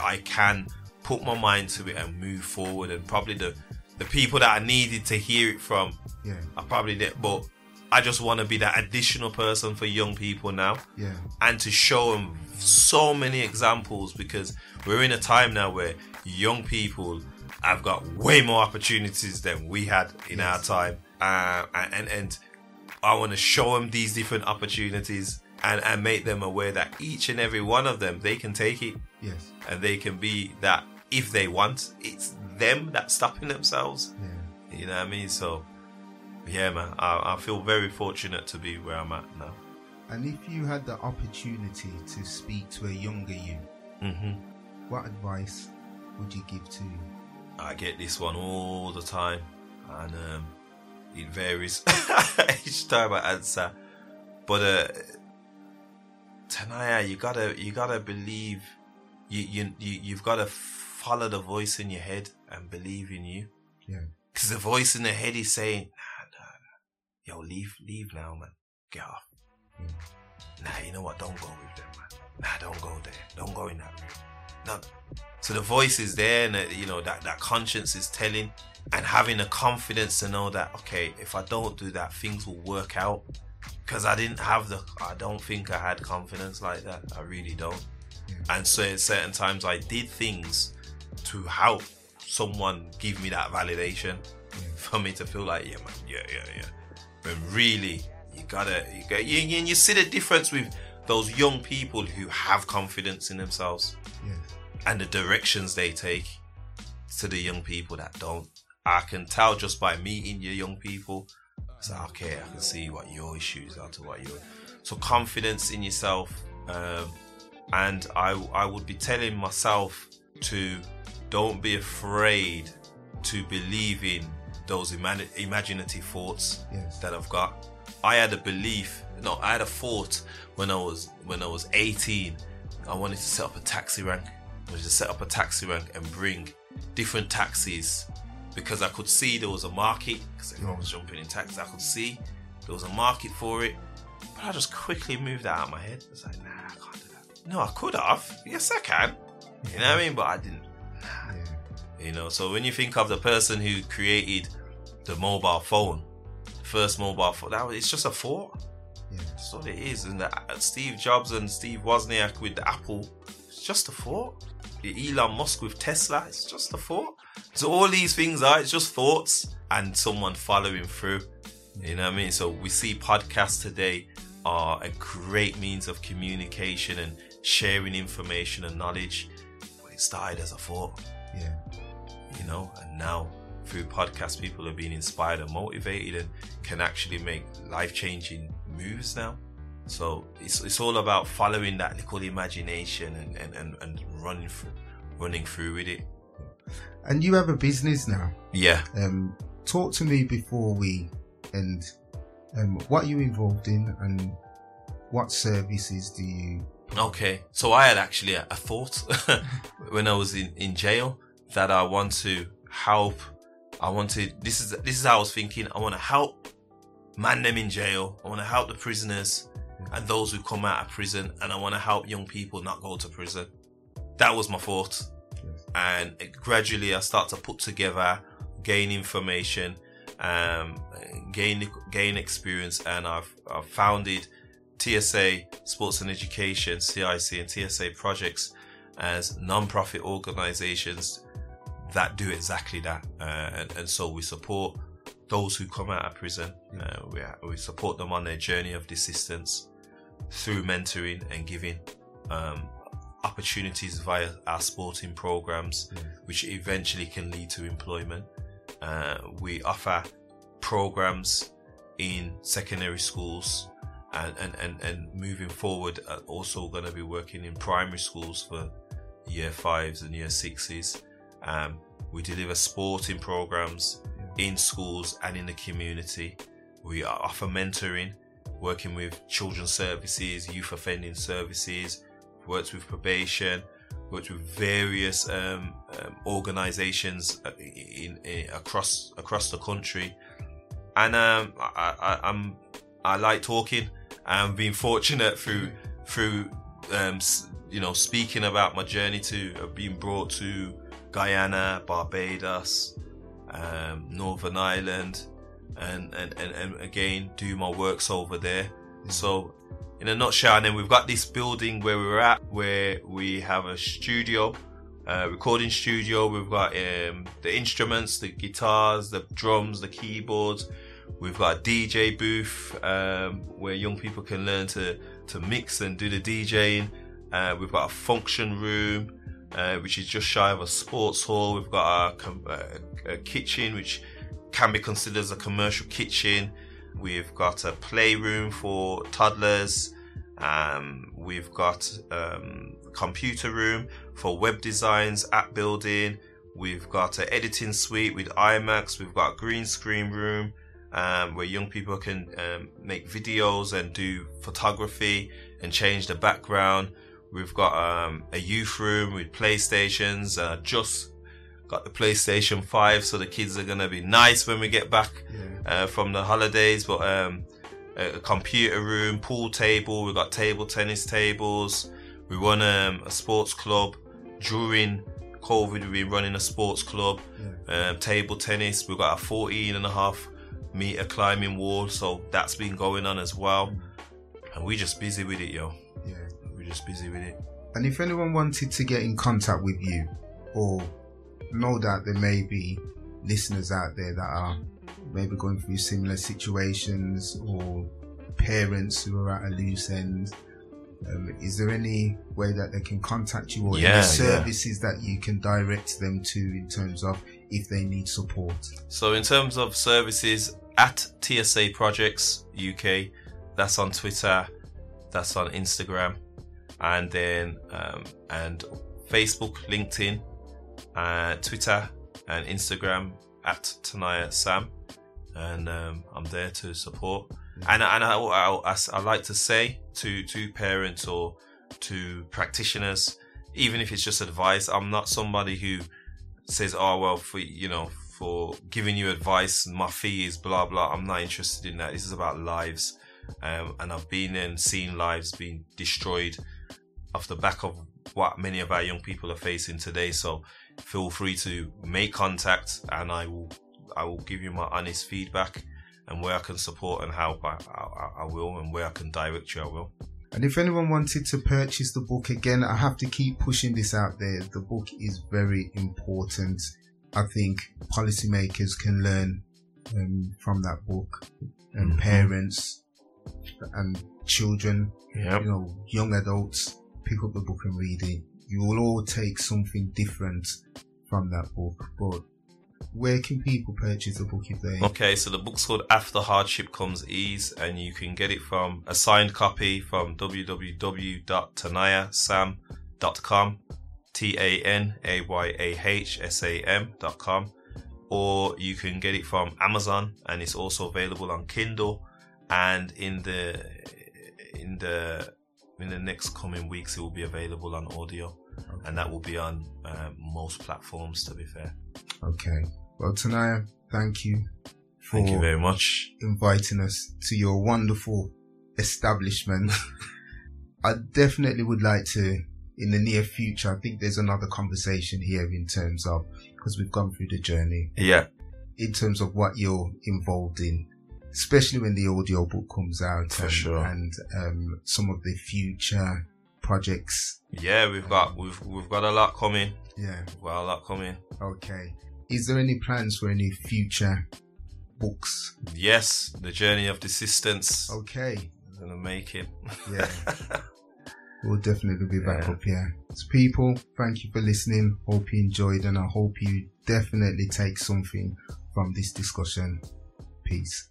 I can put my mind to it and move forward, and probably the the people that I needed to hear it from Yeah. I probably did, but I just want to be that additional person for young people now Yeah. and to show them so many examples because we're in a time now where young people have got way more opportunities than we had in our time. Uh, and, and I want to show them these different opportunities and, and make them aware that each and every one of them, they can take it Yes. and they can be that if they want. It's them that's stopping themselves. Yeah. You know what I mean? So, yeah, man, I, I feel very fortunate to be where I'm at now. And if you had the opportunity to speak to a younger you, hmm what advice would you give to you? I get this one all the time, and um, it varies <laughs> each time I answer. But uh, Tanayah, you gotta you gotta believe. You you, you you've gotta follow the voice in your head and believe in you. Yeah. Because the voice in the head is saying, nah, nah, nah. Yo, leave, leave now, man. Get off. Nah, you know what? Don't go with them, man. Nah, don't go there. Don't go in that room. No. So the voice is there, and uh, you know that that conscience is telling, and having the confidence to know that okay, if I don't do that, things will work out. Because I didn't have the, I don't think I had confidence like that. I really don't. And so at certain times I did things to help someone give me that validation for me to feel like, yeah, man, yeah, yeah, yeah. When really, you gotta, you got, you, you, you see the difference with those young people who have confidence in themselves and the directions they take to the young people that don't. I can tell just by meeting your young people. It's like, okay, I can see what your issues are to what your. So confidence in yourself, um, and I I would be telling myself to don't be afraid to believe in those imani- imaginative thoughts Yes. that I've got. I had a belief, no, I had a thought when I was when I was 18. I wanted to set up a taxi rank. I wanted to set up a taxi rank and bring different taxis because I could see there was a market. Because everyone was jumping in taxis, I could see there was a market for it. But I just quickly moved that out of my head. I was like, nah, I can't do that. No, I could have. Yes, I can. You know what I mean? But I didn't. Yeah. You know, so when you think of the person who created the mobile phone, first mobile phone, that was, it's just a thought. Yeah. That's what it is. And the, uh, Steve Jobs and Steve Wozniak with Apple, it's just a thought. Elon Musk with Tesla, it's just a thought. So all these things are, it's just thoughts and someone following through. You know what I mean? So we see podcasts today are a great means of communication and sharing information and knowledge. But it started as a thought Yeah. you know and now through podcasts people are being inspired and motivated and can actually make life-changing moves now so it's, it's all about following that little imagination and, and, and, and running through running through with it And you have a business now. yeah Um, talk to me before we end. Um, what are you involved in, and what services do you? Okay, so I had actually a, a thought <laughs> when I was in, in jail that I want to help. I wanted this is this is how I was thinking. I want to help man them in jail. I want to help the prisoners and those who come out of prison, and I want to help young people not go to prison. That was my thought. And gradually I start to put together, gain information, um, gain gain experience, and I've, I've founded TSA Sports and Education, CIC, and TSA projects as non-profit organizations that do exactly that. Uh, and, and so we support those who come out of prison. Uh, we, we support them on their journey of desistance through mentoring and giving um, opportunities via our sporting programs, which eventually can lead to employment. Uh, we offer programs in secondary schools and, and, and, and moving forward uh, also going to be working in primary schools for year fives and year sixes. Um, we deliver sporting programs in schools and in the community. We offer mentoring working with children's services youth offending services worked with probation worked with various um, um, organizations uh, in, in across across the country and um, I, I, I'm I like talking. Being fortunate through through um, you know speaking about my journey to uh, being brought to Guyana, Barbados, um, Northern Ireland, and, and and and again do my works over there. So in a nutshell, and then we've got this building where we're at, where we have a studio. Recording studio. We've got um, the instruments, the guitars, the drums, the keyboards. We've got a DJ booth um, where young people can learn to to mix and do the DJing. Uh, we've got a function room, uh, which is just shy of a sports hall. We've got a, a, a kitchen, which can be considered as a commercial kitchen. We've got a playroom for toddlers. Um, we've got um, computer room for web designs, app building. We've got an editing suite with iMacs. We've got green screen room um, where young people can um, make videos and do photography and change the background. We've got um, a youth room with PlayStations. Uh, just got the PlayStation 5, so the kids are gonna be nice when we get back uh, from the holidays. But um, a a computer room, pool table. We've got table tennis tables. We run um, a sports club. During COVID, we've been running a sports club, um, table tennis. We've got a 14 and a half meter climbing wall, so that's been going on as well. And we're just busy with it, yo. Yeah. We're just busy with it. And if anyone wanted to get in contact with you, or know that there may be listeners out there that are maybe going through similar situations, or parents who are at a loose end, um, is there any way that they can contact you, or Yeah, any yeah. services that you can direct them to in terms of if they need support? So in terms of services at TSA Projects UK, that's on Twitter, that's on Instagram, and then um, and Facebook, LinkedIn, uh, Twitter, and Instagram at Tanayah Sam, and um, I'm there to support. And and I, I, I, I like to say to to parents or to practitioners, even if it's just advice, I'm not somebody who says, "Oh well, for you know, for giving you advice. My fee is blah blah. I'm not interested in that. This is about lives, um, and I've been in seen lives being destroyed off the back of what many of our young people are facing today. So feel free to make contact, and I will I will give you my honest feedback and where I can support and help. I, I, I will, and where I can direct you, I will. And if anyone wanted to purchase the book again, I have to keep pushing this out there. The book is very important. I think policymakers can learn um, from that book, and Mm-hmm. parents and children, Yep. you know, young adults pick up the book and read it. You will all take something different from that book. But where can people purchase the book if they? Okay, so the book's called After Hardship Comes Ease, and you can get it from a signed copy from www.tanayahsam.com, T A N A Y A H S A M.com, or you can get it from Amazon, and it's also available on Kindle. And in the in the in the next coming weeks, it will be available on audio, and that will be on um, most platforms. To be fair, Okay. Well, Tanayah, thank you for thank you very much. inviting us to your wonderful establishment. <laughs> I definitely would like to, in the near future, I think there's another conversation here in terms of, because we've gone through the journey, Yeah. in terms of what you're involved in, especially when the audio book comes out For and, sure. and um, some of the future projects. Yeah, we've got we've we've got a lot coming. Yeah. We've got a lot coming. Okay. Is there any plans for any future books? Yes, the journey of desistance. Okay. I'm gonna make it. Yeah. <laughs> We'll definitely be back Yeah. up here. So people, thank you for listening. Hope you enjoyed and I hope you definitely take something from this discussion. Peace.